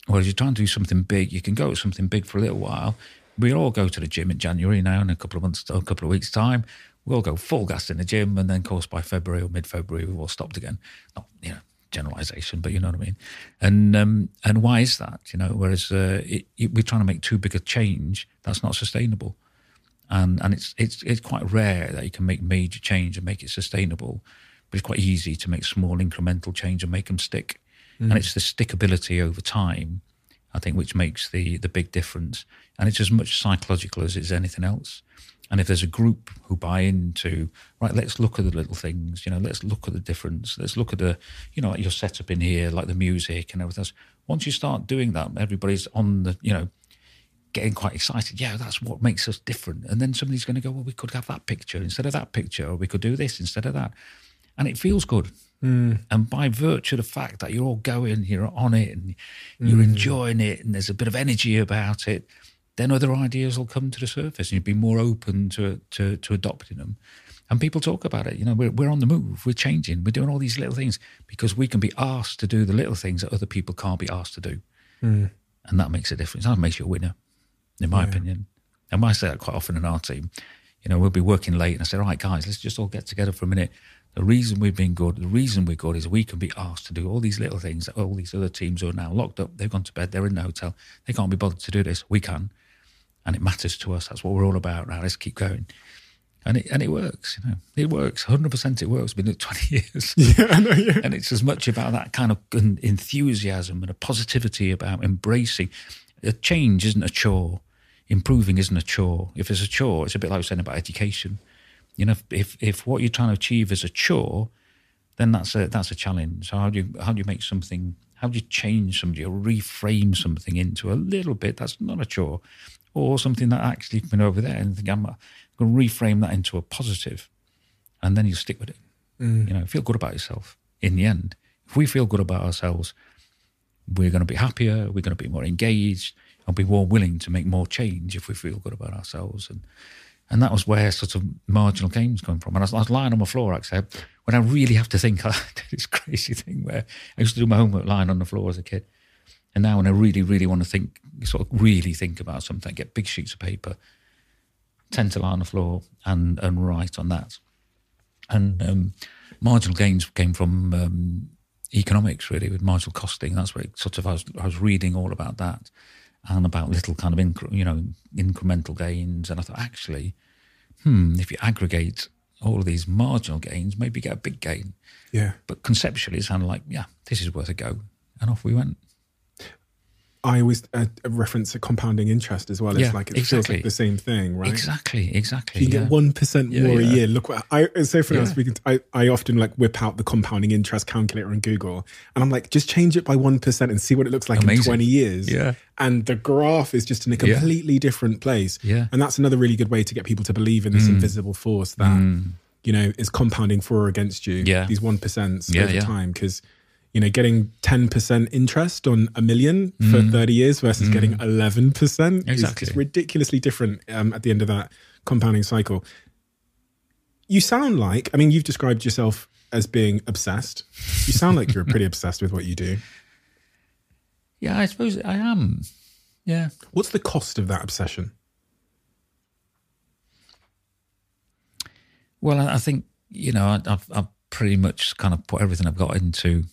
Whereas you're trying to do something big, you can go to something big for a little while. We all go to the gym in January now in a couple of months, a couple of weeks' time. we'll go full gas in the gym, and then, of course, by February or mid-February, we've all stopped again. Not, you know, generalization, but you know what I mean. And um, and why is that? You know, whereas uh, it, it, we're trying to make too big a change, that's not sustainable. And and it's it's it's quite rare that you can make major change and make it sustainable, but it's quite easy to make small incremental change and make them stick. Mm. And it's the stickability over time, I think, which makes the the big difference. And it's as much psychological as it's anything else. And if there's a group who buy into, right, let's look at the little things, you know, let's look at the difference. Let's look at the, you know, like your setup in here, like the music and everything else. Once you start doing that, everybody's on the, you know, getting quite excited. Yeah, that's what makes us different. And then somebody's going to go, well, we could have that picture instead of that picture, or we could do this instead of that. And it feels good. Mm. And by virtue of the fact that you're all going, you're on it, and you're mm. enjoying it, and there's a bit of energy about it, then other ideas will come to the surface and you'd be more open to, to, to adopting them. And people talk about it. You know, we're, we're on the move, we're changing, we're doing all these little things because we can be asked to do the little things that other people can't be asked to do. Mm. And that makes a difference. That makes you a winner, in my yeah. opinion. And I say that quite often in our team. You know, we'll be working late and I say, all right, guys, let's just all get together for a minute. The reason we've been good, the reason we're good is we can be asked to do all these little things that all these other teams who are now locked up, they've gone to bed, they're in the hotel, they can't be bothered to do this. We can and it matters to us. That's what we're all about now. Let's keep going. And it, and it works, you know, it works. 100% it works. Been it 20 years. Yeah, I know, yeah. And it's as much about that kind of enthusiasm and a positivity about embracing. A change isn't a chore. Improving isn't a chore. If it's a chore, it's a bit like saying about education. You know, if, if what you're trying to achieve is a chore, then that's a that's a challenge. So how do you how do you make something? How do you change somebody or reframe something into a little bit that's not a chore? or something that actually been over there and think I'm going to reframe that into a positive, and then you stick with it. Mm. You know, feel good about yourself. In the end, if we feel good about ourselves, we're going to be happier. We're going to be more engaged, and be more willing to make more change if we feel good about ourselves. And and that was where sort of marginal gains come from. And I was, I was lying on my floor, actually, when I really have to think. I did this crazy thing where I used to do my homework lying on the floor as a kid. And now, when I really, really want to think, sort of really think about something, get big sheets of paper, tend to lie on the floor and, and write on that. And um, marginal gains came from um, economics, really, with marginal costing. That's where it sort of I was, I was reading all about that and about little kind of you know incremental gains. And I thought, actually, hmm, if you aggregate all of these marginal gains, maybe get a big gain. Yeah. But conceptually, it sounded like, yeah, this is worth a go. And off we went. I always uh, reference a compounding interest as well. It's yeah, like it exactly. feels like the same thing, right? Exactly, exactly. You yeah. get one percent yeah, more a year. Look what I so for yeah. I was speaking. To, I I often like whip out the compounding interest calculator on Google, and I'm like, just change it by one percent and see what it looks like Amazing. in 20 years. Yeah, and the graph is just in a completely different place. Yeah, and that's another really good way to get people to believe in this mm. invisible force that. Mm. You know, is compounding for or against you. Yeah. These one percents over time. Because you know, getting 10% interest on a million for mm. 30 years versus mm. getting 11% exactly. is ridiculously different um, at the end of that compounding cycle. You sound like, I mean, you've described yourself as being obsessed. You sound like you're pretty obsessed with what you do. Yeah, I suppose I am. Yeah. What's the cost of that obsession? Well, I think, you know, I've, I've pretty much kind of put everything I've got into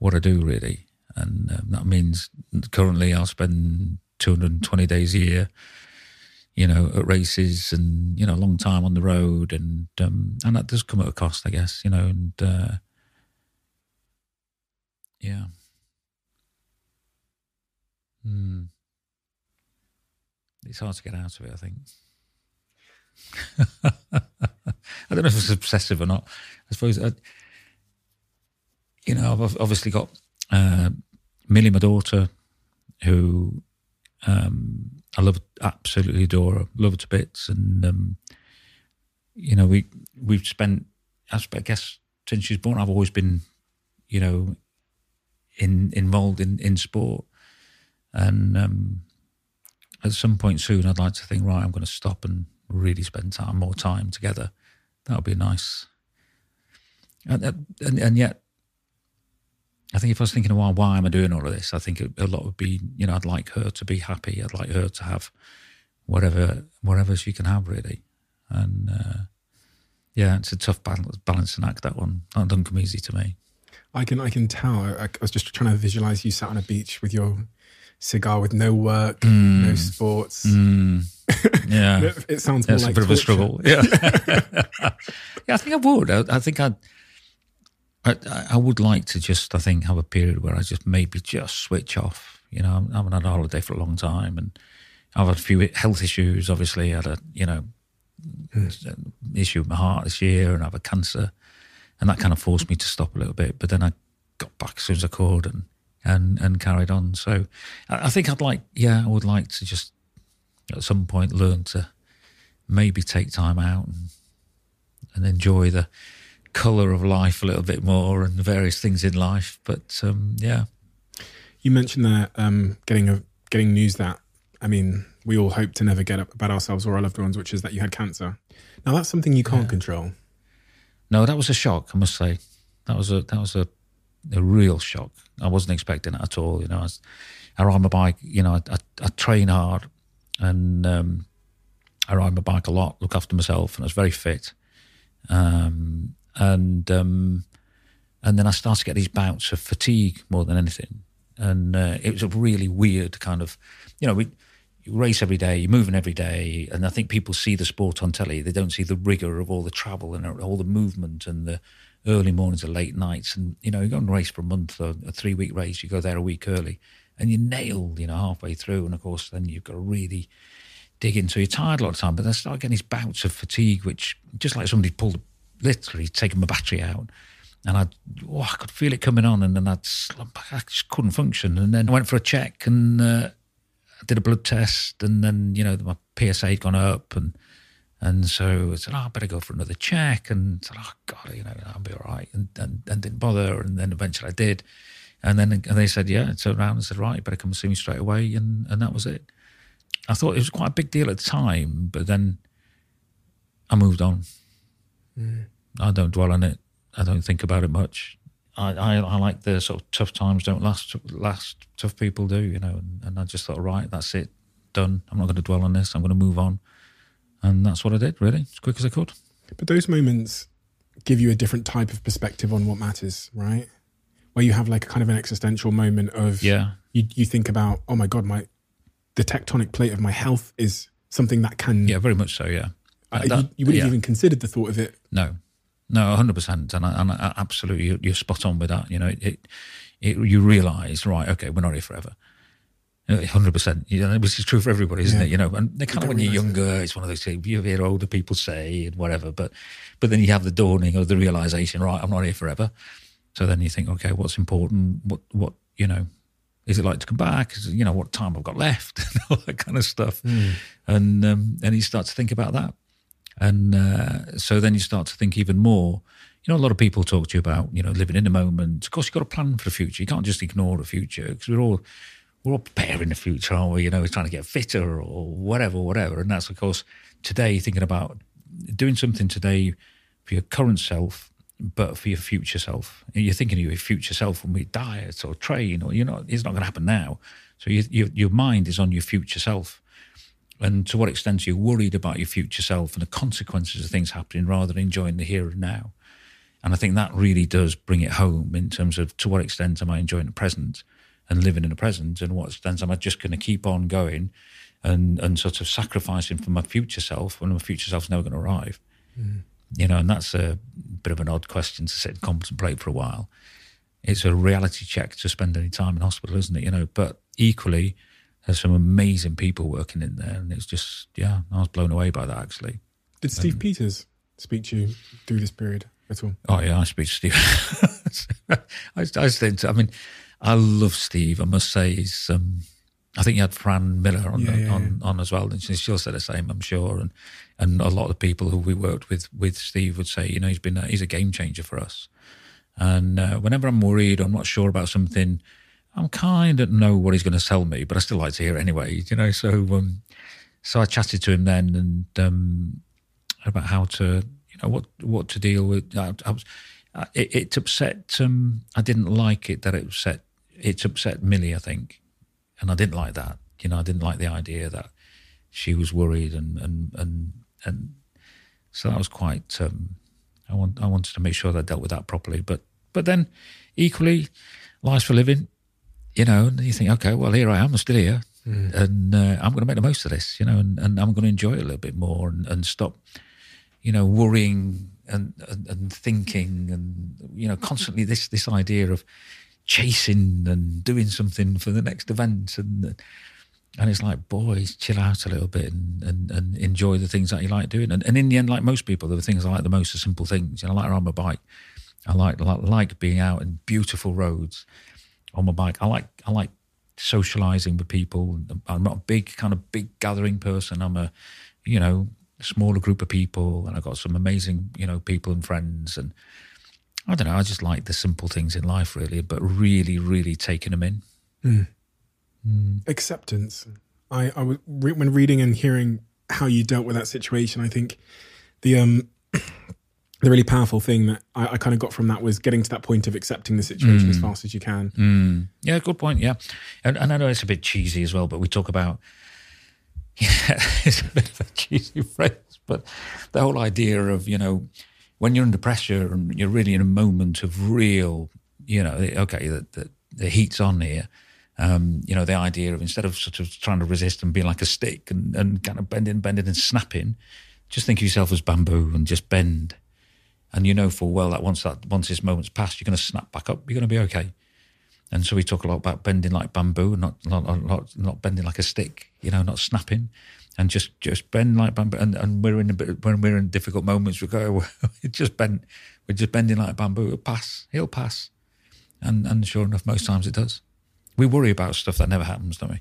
what I do really, and um, that means currently I'll spend 220 days a year, you know, at races and you know, a long time on the road, and um, and that does come at a cost, I guess, you know, and uh, yeah. Hmm. It's hard to get out of it, I think. I don't know if it's obsessive or not. I suppose I, you know, I've obviously got uh, Millie, my daughter, who um, I love, absolutely adore, love her to bits, and um, you know, we we've spent, I guess, since she's born, I've always been, you know, in involved in in sport, and um, at some point soon, I'd like to think, right, I'm going to stop and really spend time, more time together. That would be nice. And, and, and yet, I think if I was thinking, well, why am I doing all of this? I think a lot would be, you know, I'd like her to be happy. I'd like her to have whatever, whatever she can have, really. And uh, yeah, it's a tough balance, balancing act. That one that doesn't come easy to me. I can I can tell. I, I was just trying to visualize you sat on a beach with your cigar with no work, Mm. no sports. Yeah, It, it sounds Yeah, more it's like a bit of a torture. struggle. Yeah, yeah. I think I would. I, I think I'd. I, I would like to just, I think, have a period where I just maybe just switch off. You know, I haven't had a holiday for a long time, and I've had a few health issues. Obviously, I had a you know issue with my heart this year, and I have a cancer, and that kind of forced me to stop a little bit. But then I got back as soon as I could, and and and carried on. So I, I think I'd like, yeah, I would like to just at some point learn to maybe take time out and, and enjoy the colour of life a little bit more and various things in life. But um, yeah, You mentioned that um, getting a getting news that I mean we all hope to never get up about ourselves or our loved ones, which is that you had cancer. Now that's something you can't control. no, that was a shock. I must say, that was a that was a a real shock. I wasn't expecting it at all. You know, I, was, I ride my bike. You know, I, I, I train hard, and um, I ride my bike a lot. Look after myself, and I was very fit. Um, and um, and then I started to get these bouts of fatigue more than anything, and uh, it was a really weird kind of, you know, we. You race every day, you're moving every day, and I think people see the sport on telly. They don't see the rigor of all the travel and all the movement and the early mornings and late nights. And you know, you go and race for a month or a three week race, you go there a week early, and you're nailed, you know, halfway through. And of course, then you've got to really dig into. You're tired a lot of time, but then I start getting these bouts of fatigue, which just like somebody pulled, literally taken my battery out. And I, oh, I could feel it coming on, and then I'd slump. I just couldn't function. And then I went for a check, and uh, I did a blood test, and then you know my PSA had gone up, and and so I said, oh, I better go for another check, and I said, oh God, you know, I'll be all right, and and, and didn't bother, and then eventually I did, and then and they said, yeah, turned around and said, right, you better come and see me straight away, and and that was it. I thought it was quite a big deal at the time, but then I moved on. I don't dwell on it. I don't think about it much. I, I, I like the sort of tough times don't last. Last tough people do, you know. And, and I just thought, right, that's it, done. I'm not going to dwell on this. I'm going to move on, and that's what I did, really, as quick as I could. But those moments give you a different type of perspective on what matters, right? Where you have like a kind of an existential moment of Yeah, you you think about, oh my god, my the tectonic plate of my health is something that can yeah, very much so. Yeah, uh, That- you, you wouldn't yeah. even considered the thought of it. No, no, hundred percent, and I, and I, absolutely, you're, spot on with that. You know, it, it, it you realise, right? Okay, we're not here forever. Hundred percent, you know, which is true for everybody, isn't Yeah. it? You know, and they kind of when you're realise it. younger, it's one of those things you hear older people say and whatever, but but then you have the dawning of the realization, right? I'm not here forever. So then you think, okay, what's important? What what you know? Is it like to come back? Is you know what time I've got left? all that kind of stuff, and um, and you start to think about that. And uh, so then you start to think even more. You know, a lot of people talk to you about, you know, living in the moment. Of course, you've got to plan for the future. You can't just ignore the future because we're all we're all preparing the future, aren't we? You know, we're trying to get fitter or whatever, whatever. And that's, of course, today thinking about doing something today for your current self, but for your future self. You're thinking of your future self when we diet or train, or you know, it's not going to happen now. So you, you, your mind is on your future self and to what extent are you worried about your future self and the consequences of things happening rather than enjoying the here and now? And I think that really does bring it home in terms of to what extent am I enjoying the present and living in the present, and what extent am I just going to keep on going and and sort of sacrificing for my future self when my future self's never going to arrive? Mm. You know, and that's a bit of an odd question to sit and contemplate for a while. It's a reality check to spend any time in hospital, isn't it? You know, but equally, there's some amazing people working in there, and it's just yeah, I was blown away by that actually. Did Steve Peters speak to you through this period at all? Oh yeah, I speak to Steve. I, I think, I mean, I love Steve. I must say, he's. Um, I think you had Fran Millar on Yeah, the, yeah, on, on as well, and she- she'll say the same, I'm sure. And and a lot of people who we worked with with Steve would say, you know, he's been a, he's a game changer for us. And uh, whenever I'm worried, or I'm not sure about something, I'm kind of know what he's going to sell me, but I still like to hear it anyway, you know. So um, so I chatted to him then, and um, about how to, you know, what what to deal with. I, I was, uh, it, it upset. Um, I didn't like it that it upset. It upset Millie, I think, and I didn't like that. You know, I didn't like the idea that she was worried, and and and and so that was quite um, I want I wanted to make sure that I dealt with that properly. But but then equally, life's for living. You know, and you think, okay, well, here I am, I'm still here, mm. and uh, I'm going to make the most of this. You know, and, and I'm going to enjoy it a little bit more and, and stop, you know, worrying and, and, and thinking and you know constantly this this idea of chasing and doing something for the next event and and it's like boys chill out a little bit and, and, and enjoy the things that you like doing and, and in the end like most people the things I like the most are simple things you know I like riding my bike I like, like like being out in beautiful roads on my bike I like I like socializing with people I'm not a big kind of big gathering person I'm a you know smaller group of people and I've got some amazing you know people and friends and I don't know. I just like the simple things in life, really, but really, really taking them in. Mm. Mm. Acceptance. I, I was when reading and hearing how you dealt with that situation. I think the um the really powerful thing that I, I kind of got from that was getting to that point of accepting the situation mm. as fast as you can. Mm. Yeah, good point. Yeah, and, and I know it's a bit cheesy as well, but we talk about yeah, it's a bit of a cheesy phrase, but the whole idea of you know when you're under pressure and you're really in a moment of real, you know, okay, the, the, the heat's on here. Um, you know, the idea of instead of sort of trying to resist and being like a stick and, and kind of bending, bending and snapping, just think of yourself as bamboo and just bend. And you know full well that once that once this moment's passed, you're going to snap back up. You're going to be okay. And so we talk a lot about bending like bamboo, not not not, not bending like a stick. You know, not snapping and just just bend like bamboo. And, and we're in a bit when we're in difficult moments, we go, just bend. We're just bending like bamboo. It'll pass. He'll pass. And and sure enough, most times it does. We worry about stuff that never happens, don't we?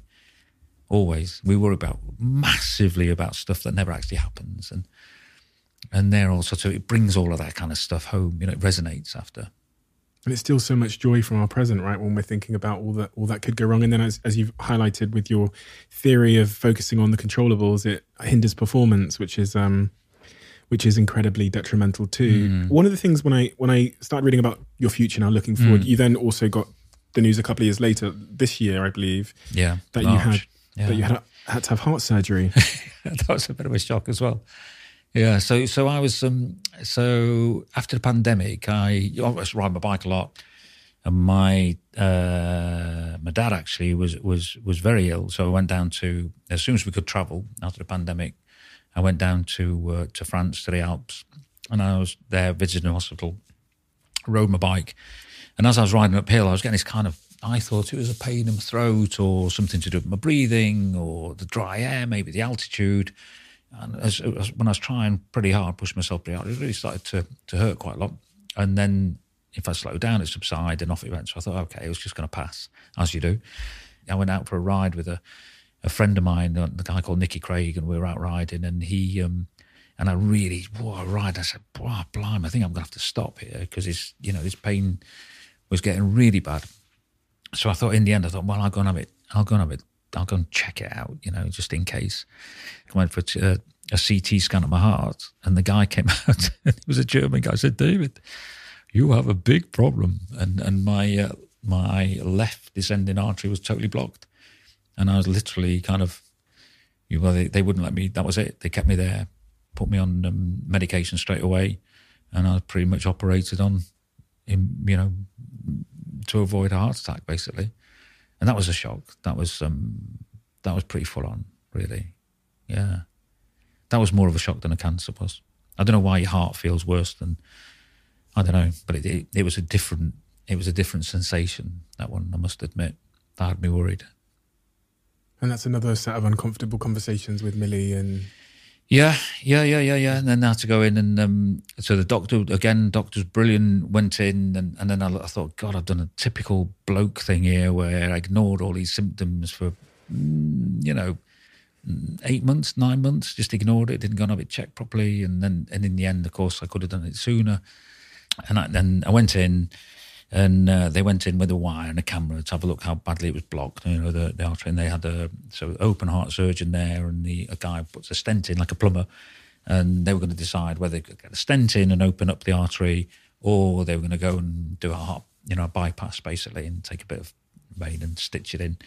Always. We worry about massively about stuff that never actually happens, and and they're all sort of it brings all of that kind of stuff home. You know, it resonates after and it's still so much joy from our present right when we're thinking about all that all that could go wrong and then as, as you've highlighted with your theory of focusing on the controllables it hinders performance which is um which is incredibly detrimental too mm. one of the things when i when i started reading about your future now looking forward mm. you then also got the news a couple of years later this year i believe yeah that March. you had yeah. that you had had to have heart surgery that was a bit of a shock as well yeah, so so I was um, so after the pandemic, I, I was riding my bike a lot, and my uh, my dad actually was was was very ill. So I went down to as soon as we could travel after the pandemic, I went down to uh, to France to the Alps, and I was there visiting the hospital, rode my bike, and as I was riding uphill, I was getting this kind of I thought it was a pain in my throat or something to do with my breathing or the dry air, maybe the altitude. And as, as, when I was trying pretty hard, pushing myself pretty hard, it really started to, to hurt quite a lot. And then if I slowed down, it subsided and off it went. So I thought, okay, it was just going to pass, as you do. I went out for a ride with a, a friend of mine, a guy called Nicky Craig, and we were out riding. And he, um, and I really, whoa, ride. I said, wow, blimey, I think I'm going to have to stop here because his, you know, his pain was getting really bad. So I thought, in the end, I thought, well, I'll go and have it. I'll go and have it I'll go and check it out, you know, just in case. I went for a, a CT scan of my heart, and the guy came out. and he was a German guy. I said, "David, you have a big problem," and and my uh, my left descending artery was totally blocked, and I was literally kind of, well, they, they wouldn't let me. That was it. They kept me there, put me on um, medication straight away, and I was pretty much operated on, in, you know, to avoid a heart attack, basically and that was a shock. That was um, that was pretty full on, really. Yeah, that was more of a shock than a cancer was. I don't know why your heart feels worse than I don't know, but it, it, it was a different it was a different sensation. That one, I must admit, that had me worried. And that's another set of uncomfortable conversations with Millie and yeah, yeah, yeah, yeah, yeah. And then I had to go in, and um, so the doctor again, doctor's brilliant. Went in, and, and then I, I, thought, God, I've done a typical bloke thing here, where I ignored all these symptoms for, mm, you know, eight months, nine months, just ignored it, didn't go and have it checked properly, and then and in the end, of course, I could have done it sooner. And I, then I went in, and uh, they went in with a wire and a camera to have a look how badly it was blocked. You know, the, the artery, and they had a so open heart surgeon there, and the a guy puts a stent in like a plumber, and they were going to decide whether they could get a stent in and open up the artery, or they were going to go and do a heart, you know, a bypass basically, and take a bit of vein and stitch it in.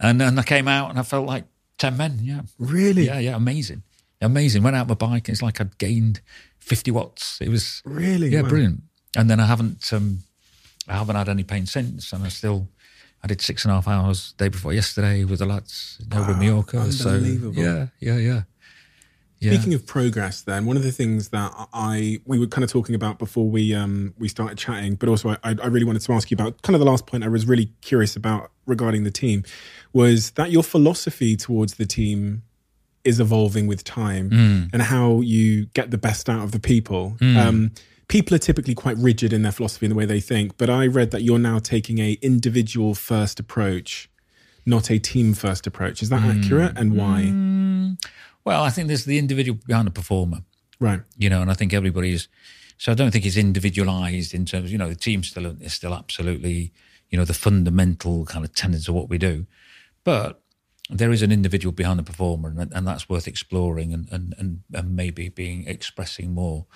And and I came out and I felt like ten men. Yeah, really. Yeah, yeah, amazing. amazing. Went out my bike, it's like I'd gained fifty watts. It was Really? yeah, Wow. brilliant. And then I haven't um, I haven't had any pain since, and I still I did six and a half hours day before yesterday with the lads over in Mallorca. So yeah, yeah, yeah. Yeah. Speaking of progress, then one of the things that I we were kind of talking about before we um we started chatting, but also I, I really wanted to ask you about kind of the last point I was really curious about regarding the team was that your philosophy towards the team is evolving with time Hmm. and how you get the best out of the people. Um, people are typically quite rigid in their philosophy and the way they think, but I read that you're now taking a individual first approach, not a team first approach. Is that Hmm. accurate, and why? well, I think there's the individual behind the performer. Right. you know, and I think everybody's. So I don't think it's individualized in terms, you know, the team still is still absolutely, you know, the fundamental kind of tenets of what we do, but there is an individual behind the performer, and, and that's worth exploring and, and and and maybe being expressing more.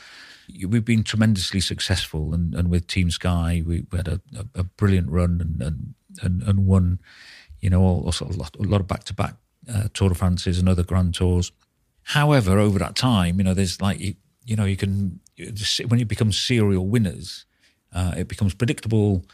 We've been tremendously successful, and, and with Team Sky, we, we had a, a, a brilliant run and and and, won, you know, also a lot, a lot of back to back Tour de France's and other Grand Tours. However, over that time, you know, there's like you, you know, you can when you become serial winners, uh, it becomes predictable,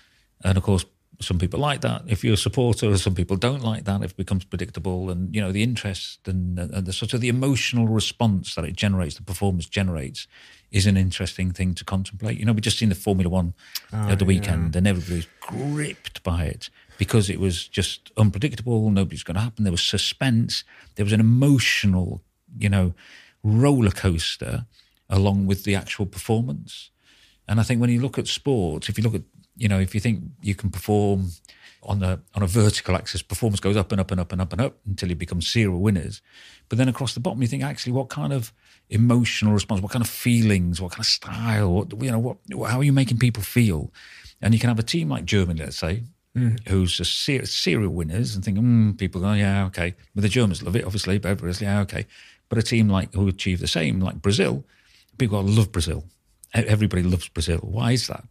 and of course, some people like that. If you're a supporter, some people don't like that. It becomes predictable, and you know, the interest and, and the sort of the emotional response that it generates, the performance generates, is an interesting thing to contemplate. You know, we just seen the Formula One ah, at the weekend, and everybody's gripped by it because it was just unpredictable. Nobody's going to happen. There was suspense. There was an emotional, you know, roller coaster along with the actual performance. And I think when you look at sports, if you look at, you know, if you think you can perform on a on a vertical axis, performance goes up and up and up and up and up until you become serial winners. But then across the bottom, you think actually, what kind of emotional response, what kind of feelings, what kind of style, what, you know, what how are you making people feel? And you can have a team like Germany, let's say, who's a ser- serial winners and think, mm, people go, yeah, okay. But the Germans love it, obviously, but everybody's yeah, okay. But a team like who achieve the same, like Brazil, people love Brazil. Everybody loves Brazil. Why is that?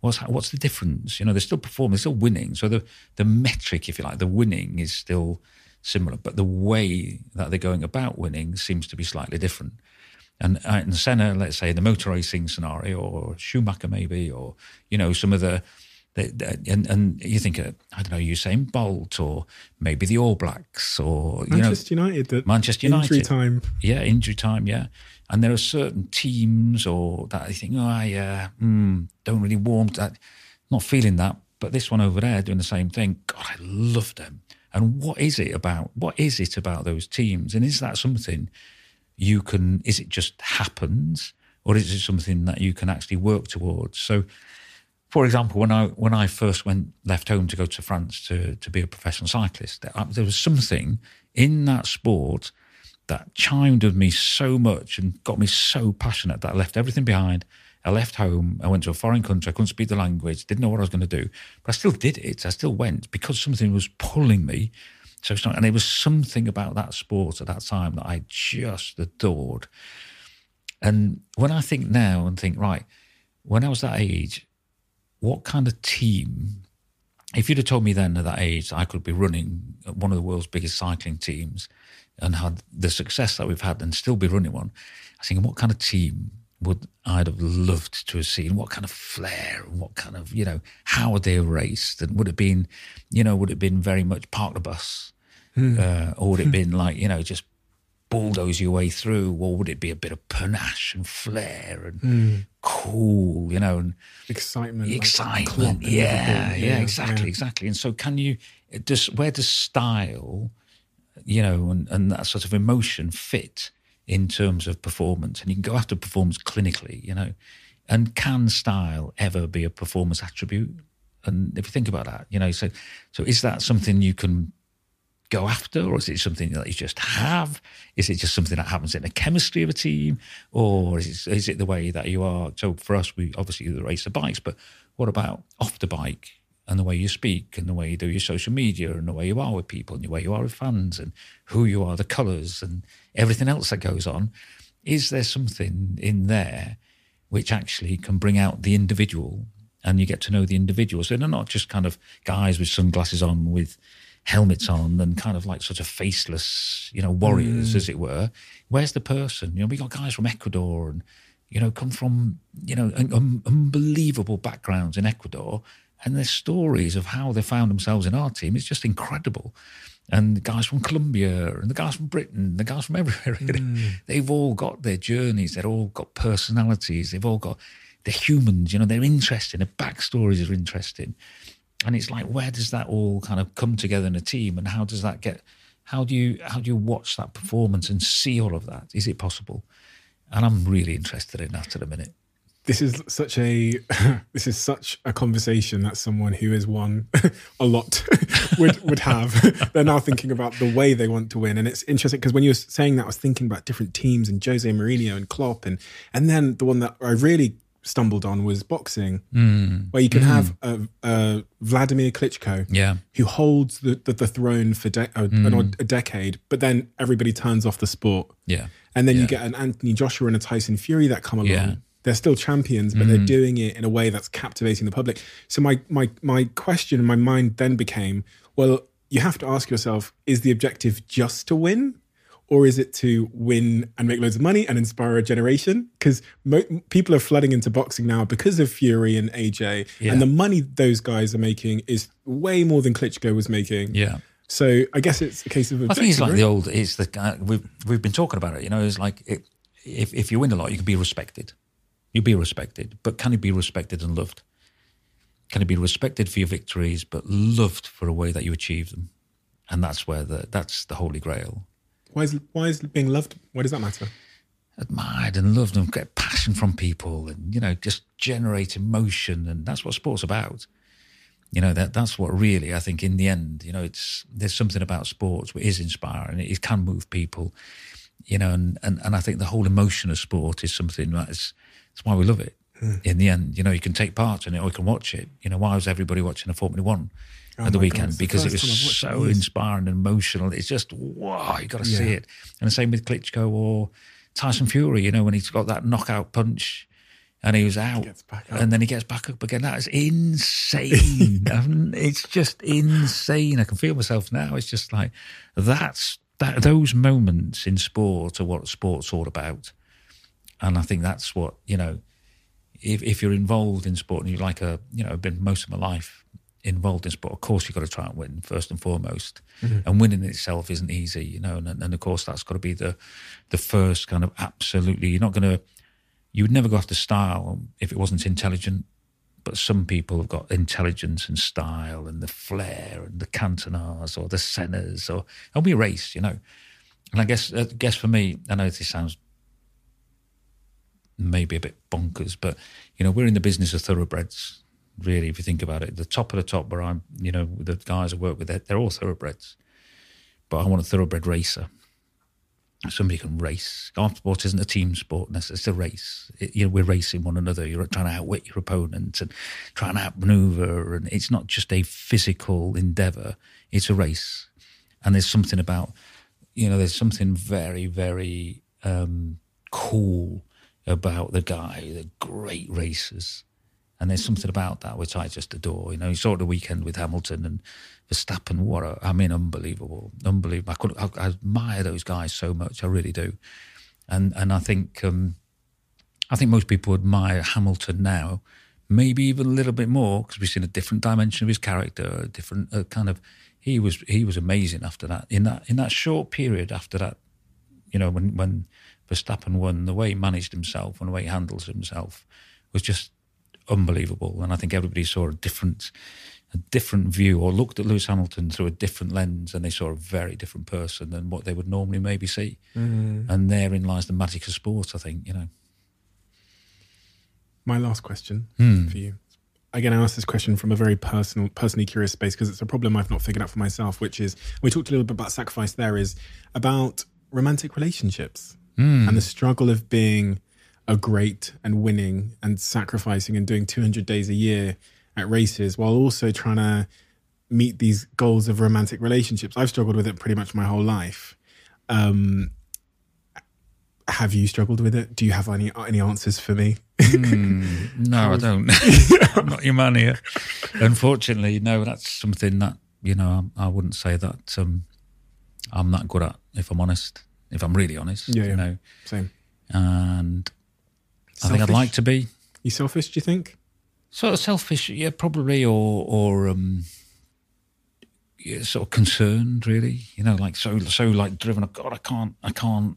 What's what's the difference? You know, they're still performing, they're still winning. So the the metric, if you like, the winning is still similar, but the way that they're going about winning seems to be slightly different. And uh, in Senna, let's say the motor racing scenario, or Schumacher maybe, or you know some of the, the, the and and you think uh, I don't know Usain Bolt, or maybe the All Blacks, or you know Manchester United. Manchester Injury United. time. yeah, injury time, yeah. And there are certain teams or that I think, oh, I uh, mm, don't really warm to that, not feeling that. But this one over there doing the same thing. God, I love them. And what is it about? What is it about those teams? And is that something you can? Is it just happens, or is it something that you can actually work towards? So, for example, when I when I first went left home to go to France to to be a professional cyclist, there, uh, there was something in that sport that chimed with me so much and got me so passionate that I left everything behind. I left home. I went to a foreign country. I couldn't speak the language. Didn't know what I was going to do, but I still did it. I still went because something was pulling me. So it's not, and it was something about that sport at that time that I just adored. And when I think now and think, right, when I was that age, what kind of team? If you'd have told me then at that age I could be running one of the world's biggest cycling teams and had the success that we've had and still be running one, I thinking, what kind of team would I'd have loved to have seen? What kind of flair and what kind of, you know, how they have raced? And would it been, you know, would it been very much park the bus? Uh, or would it been like, you know, just bulldoze your way through? Or would it be a bit of panache and flair and cool, you know, and Excitement. excitement. Klopp in yeah, yeah, exactly, exactly. And so, can you does where does style, you know, and, and that sort of emotion fit in terms of performance? And you can go after performance clinically, you know, and can style ever be a performance attribute? And if you think about that, you know, so so is that something you can go after, or is it something that you just have? Is it just something that happens in the chemistry of a team, or is it, is it the way that you are? So for us, we obviously the race the bikes, but what about off the bike and the way you speak and the way you do your social media and the way you are with people and the way you are with fans and who you are, the colours and everything else that goes on? Is there something in there which actually can bring out the individual and you get to know the individual? So they're not just kind of guys with sunglasses on with helmets on and kind of like sort of faceless, you know, warriors, Mm. as it were. Where's the person? You know, we got guys from Ecuador and, you know, come from, you know, un- un- unbelievable backgrounds in Ecuador. And their stories of how they found themselves in our team is just incredible. And the guys from Colombia and the guys from Britain, the guys from everywhere, really, they've all got their journeys. They've all got personalities. They've all got, they're humans, you know, they're interesting. Their backstories are interesting and it's like where does that all kind of come together in a team? And how does that get how do you how do you watch that performance and see all of that? Is it possible? And i'm really interested in that at a minute. This is such a this is such a conversation that someone who has won a lot would would have. They're now thinking about the way they want to win, and it's interesting because when you were saying that, I was thinking about different teams and Jose Mourinho and Klopp, and and then the one that I really stumbled on was boxing, mm. where you can have mm. a, a Wladimir Klitschko, yeah who holds the the, the throne for de- a, an mm. a decade, but then everybody turns off the sport. yeah And then you get an Anthony Joshua and a Tyson Fury that come along. Yeah. They're still champions, but they're doing it in a way that's captivating the public. So my my my question in my mind then became, well, you have to ask yourself, is the objective just to win? Or is it to win and make loads of money and inspire a generation? Because mo- people are flooding into boxing now because of Fury and AJ, Yeah. and the money those guys are making is way more than Klitschko was making. yeah So I guess it's a case of. I think it's like objective, the old. It's the uh, we've we've been talking about it. You know, it's like it, if if you win a lot, you can be respected. You be respected, but can you be respected and loved? Can you be respected for your victories, but loved for a way that you achieve them? And that's where the that's the holy grail. Why is why is being loved? Why does that matter? admired and loved and get passion from people and you know just generate emotion and that's what sport's about you know that that's what really i think in the end you know it's there's something about sports which is inspiring it can move people you know and and, and i think the whole emotion of sport is something that's that's why we love it hmm. in the end you know you can take part in it or you can watch it you know why was everybody watching a formula one Oh at the Oh my God, weekend the because it was so inspiring and emotional. It's just wow, you got to see it. And the same with Klitschko or Tyson Fury. You know when he's got that knockout punch and he was out, gets back up. and then he gets back up again. That is insane. It's just insane. I can feel myself now. It's just like that's that. Those moments in sport are what sport's all about. And I think that's what you know. If if you're involved in sport and you like a you know I've been most of my life involved in sport, of course you've got to try and win first and foremost. Mm-hmm. And winning itself isn't easy, you know. And, and of course that's got to be the the first kind of absolutely. You're not going to. You would never go after style if it wasn't intelligent. But some people have got intelligence and style and the flair and the Cantonas or the Sennas or and we race, you know. And I guess I guess for me, I know this sounds maybe a bit bonkers, but you know, we're in the business of thoroughbreds. Really, if you think about it, the top of the top, where I'm, you know, the guys I work with, they're, they're all thoroughbreds. But I want a thoroughbred racer. Somebody can race. Golf sport isn't a team sport; it's a race. It, you know, we're racing one another. You're trying to outwit your opponent and trying to outmaneuver, and it's not just a physical endeavor; it's a race. And there's something about, you know, there's something very, very um, cool about the guy, the great racers. And there's something about that which I just adore. You know, you saw it the weekend with Hamilton and Verstappen. What a, I mean, unbelievable, unbelievable. I could, I, I admire those guys so much. I really do. And and I think, um, I think most people admire Hamilton now, maybe even a little bit more because we've seen a different dimension of his character, a different uh, kind of. He was he was amazing after that. In that in that short period after that, you know, when when Verstappen won, the way he managed himself and the way he handles himself was just unbelievable. And I think everybody saw a different, a different view, or looked at Lewis Hamilton through a different lens, and they saw a very different person than what they would normally maybe see. And therein lies the magic of sport. I think you know. My last question Hmm. for you. Again, I asked this question from a very personal, personally curious space because it's a problem I've not figured out for myself, which is we talked a little bit about sacrifice there, is about romantic relationships Hmm. and the struggle of being a great and winning and sacrificing and doing 200 days a year at races while also trying to meet these goals of romantic relationships. I've struggled with it pretty much my whole life. Um, have you struggled with it? Do you have any any answers for me? No, I don't. I'm not your man here. Unfortunately, no, that's something that you know, I, I wouldn't say that um, I'm that good at. If I'm honest, if I'm really honest, Yeah, yeah. you know, Same. and I think I'd like to be You selfish? Do you think? sort of selfish, yeah, probably, or or um, yeah, sort of concerned, really. You know, like so so like driven. oh, God, I can't I can't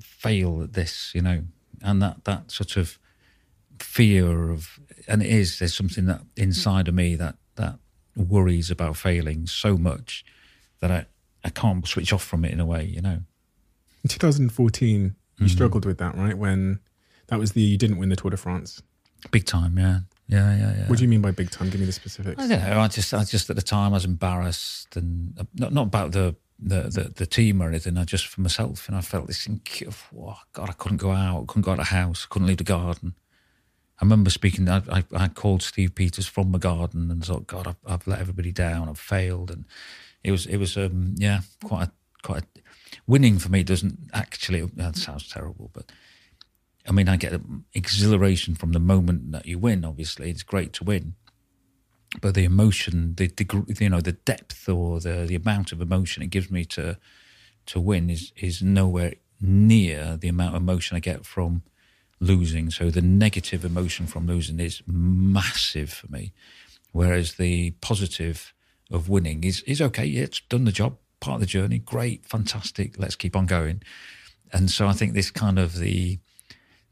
fail at this. You know, and that that sort of fear of and it is there's something that inside of me that that worries about failing so much that I I can't switch off from it in a way. You know. In 2014, you Mm-hmm. struggled with that, right? When that was the you didn't win the Tour de France. Big time, yeah, yeah, yeah, yeah. What do you mean by big time? Give me the specifics. I don't know. I just, I just at the time I was embarrassed, and uh, not not about the the the, the team or anything. I just for myself, and I felt this oh, God, I couldn't go out, couldn't go out of the house, couldn't leave the garden. I remember speaking. I, I, I called Steve Peters from the garden and thought, God, I've, I've let everybody down. I've failed, and it was it was um yeah quite a, quite a, winning for me doesn't actually that sounds terrible, but I mean I get exhilaration from the moment that you win. Obviously, it's great to win, but the emotion, the degree, you know, the depth or the the amount of emotion it gives me to to win is is nowhere near the amount of emotion I get from losing. So the negative emotion from losing is massive for me, whereas the positive of winning is is okay. Yeah, it's done the job, part of the journey. Great, fantastic. Let's keep on going. And so I think this kind of the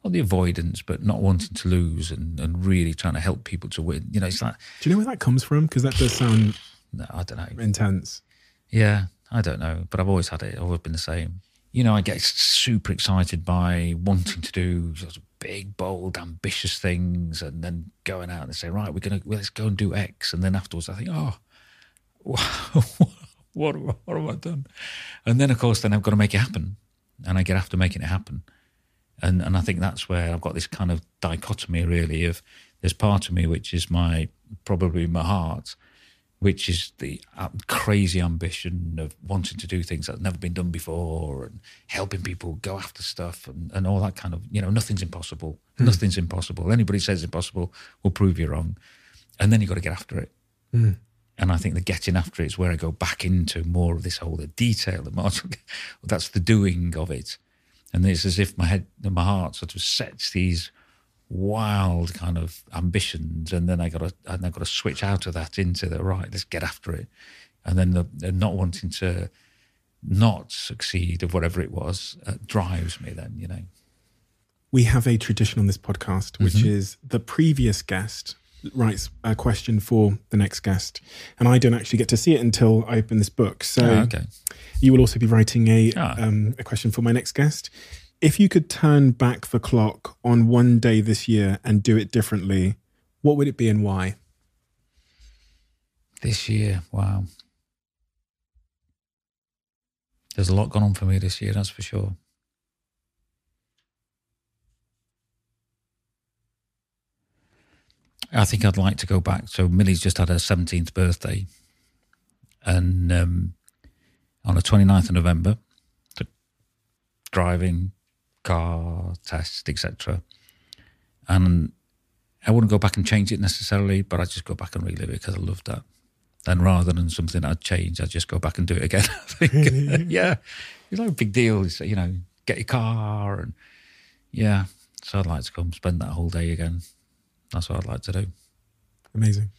not the avoidance, but not wanting to lose and, and really trying to help people to win. You know, it's like Do you know where that comes from? Because that does sound no, I don't know. intense. Yeah, I don't know, but I've always had it. I've always been the same. You know, I get super excited by wanting to do sort of big, bold, ambitious things, and then going out and say, right, we're gonna well, let's go and do X, and then afterwards I think, oh, wow, what what have I done? And then of course, then I've got to make it happen, and I get after making it happen, and and I think that's where I've got this kind of dichotomy really of there's part of me which is my probably my heart which is the uh, crazy ambition of wanting to do things that have never been done before and helping people go after stuff and, and all that kind of, you know, nothing's impossible. Nothing's impossible. Anybody says impossible will prove you wrong. And then you've got to get after it. And I think the getting after it is where I go back into more of this whole the detail, the that's the doing of it. And it's as if my head and my heart sort of sets these wild kind of ambitions, and then I got to and I got to switch out of that into the right. Let's get after it, and then the, the not wanting to not succeed of whatever it was uh, drives me. Then you know, We have a tradition on this podcast, which is the previous guest writes a question for the next guest, and I don't actually get to see it until I open this book. So Oh, okay, you will also be writing a Ah. um, a question for my next guest. If you could turn back the clock on one day this year and do it differently, what would it be and why? this year, wow, there's a lot gone on for me this year. That's for sure. I think I'd like to go back. So Millie's just had her 17th birthday. And um, on the 29th of November, driving, car test, etc. And I wouldn't go back and change it necessarily, but I'd just go back and relive it because I loved that. And rather than something I'd change, I'd just go back and do it again. I think, yeah, it's no big deal. It's, you know, get your car and yeah. So I'd like to come spend that whole day again. That's what I'd like to do. Amazing.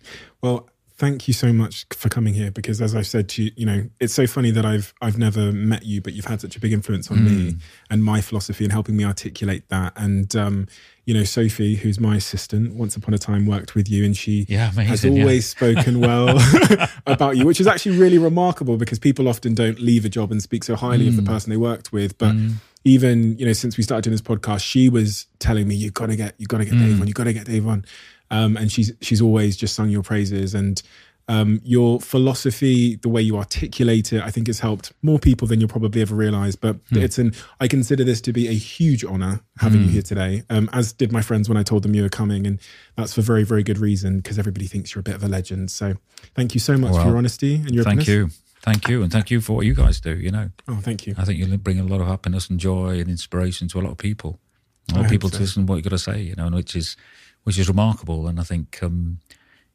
Well, thank you so much for coming here because as I've said to you, you know, it's so funny that I've I've never met you, but you've had such a big influence on me mm. and my philosophy and helping me articulate that. And um, you know, Sophie, who's my assistant, once upon a time worked with you and she Yeah, amazing. has yeah. always spoken well about you, which is actually really remarkable because people often don't leave a job and speak so highly of the mm. person they worked with. But mm. Even you know, since we started doing this podcast, she was telling me, "You got to get, you got to get Dave on, you got to get Dave on," um, and she's she's always just sung your praises and. Um, your philosophy, the way you articulate it, I think has helped more people than you'll probably ever realize. But it's an, I consider this to be a huge honor having you here today, um, as did my friends when I told them you were coming. And that's for very, very good reason because everybody thinks you're a bit of a legend. So thank you so much for your honesty and your Thank openness. you. Thank you. And thank you for what you guys do. You know, Oh, thank you. I think you bring a lot of happiness and joy and inspiration to a lot of people. A lot of people so. to listen to what you've got to say, you know, and which is which is remarkable. And I think um,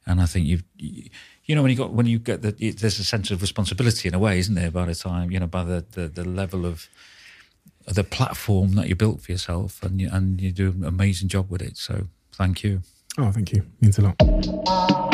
And I think you've, you, you know, when you got when you get the, there's a sense of responsibility in a way, isn't there? By the time you know, by the the, the level of the platform that you built for yourself, and you, and you do an amazing job with it. So thank you. Oh, thank you. Means a lot.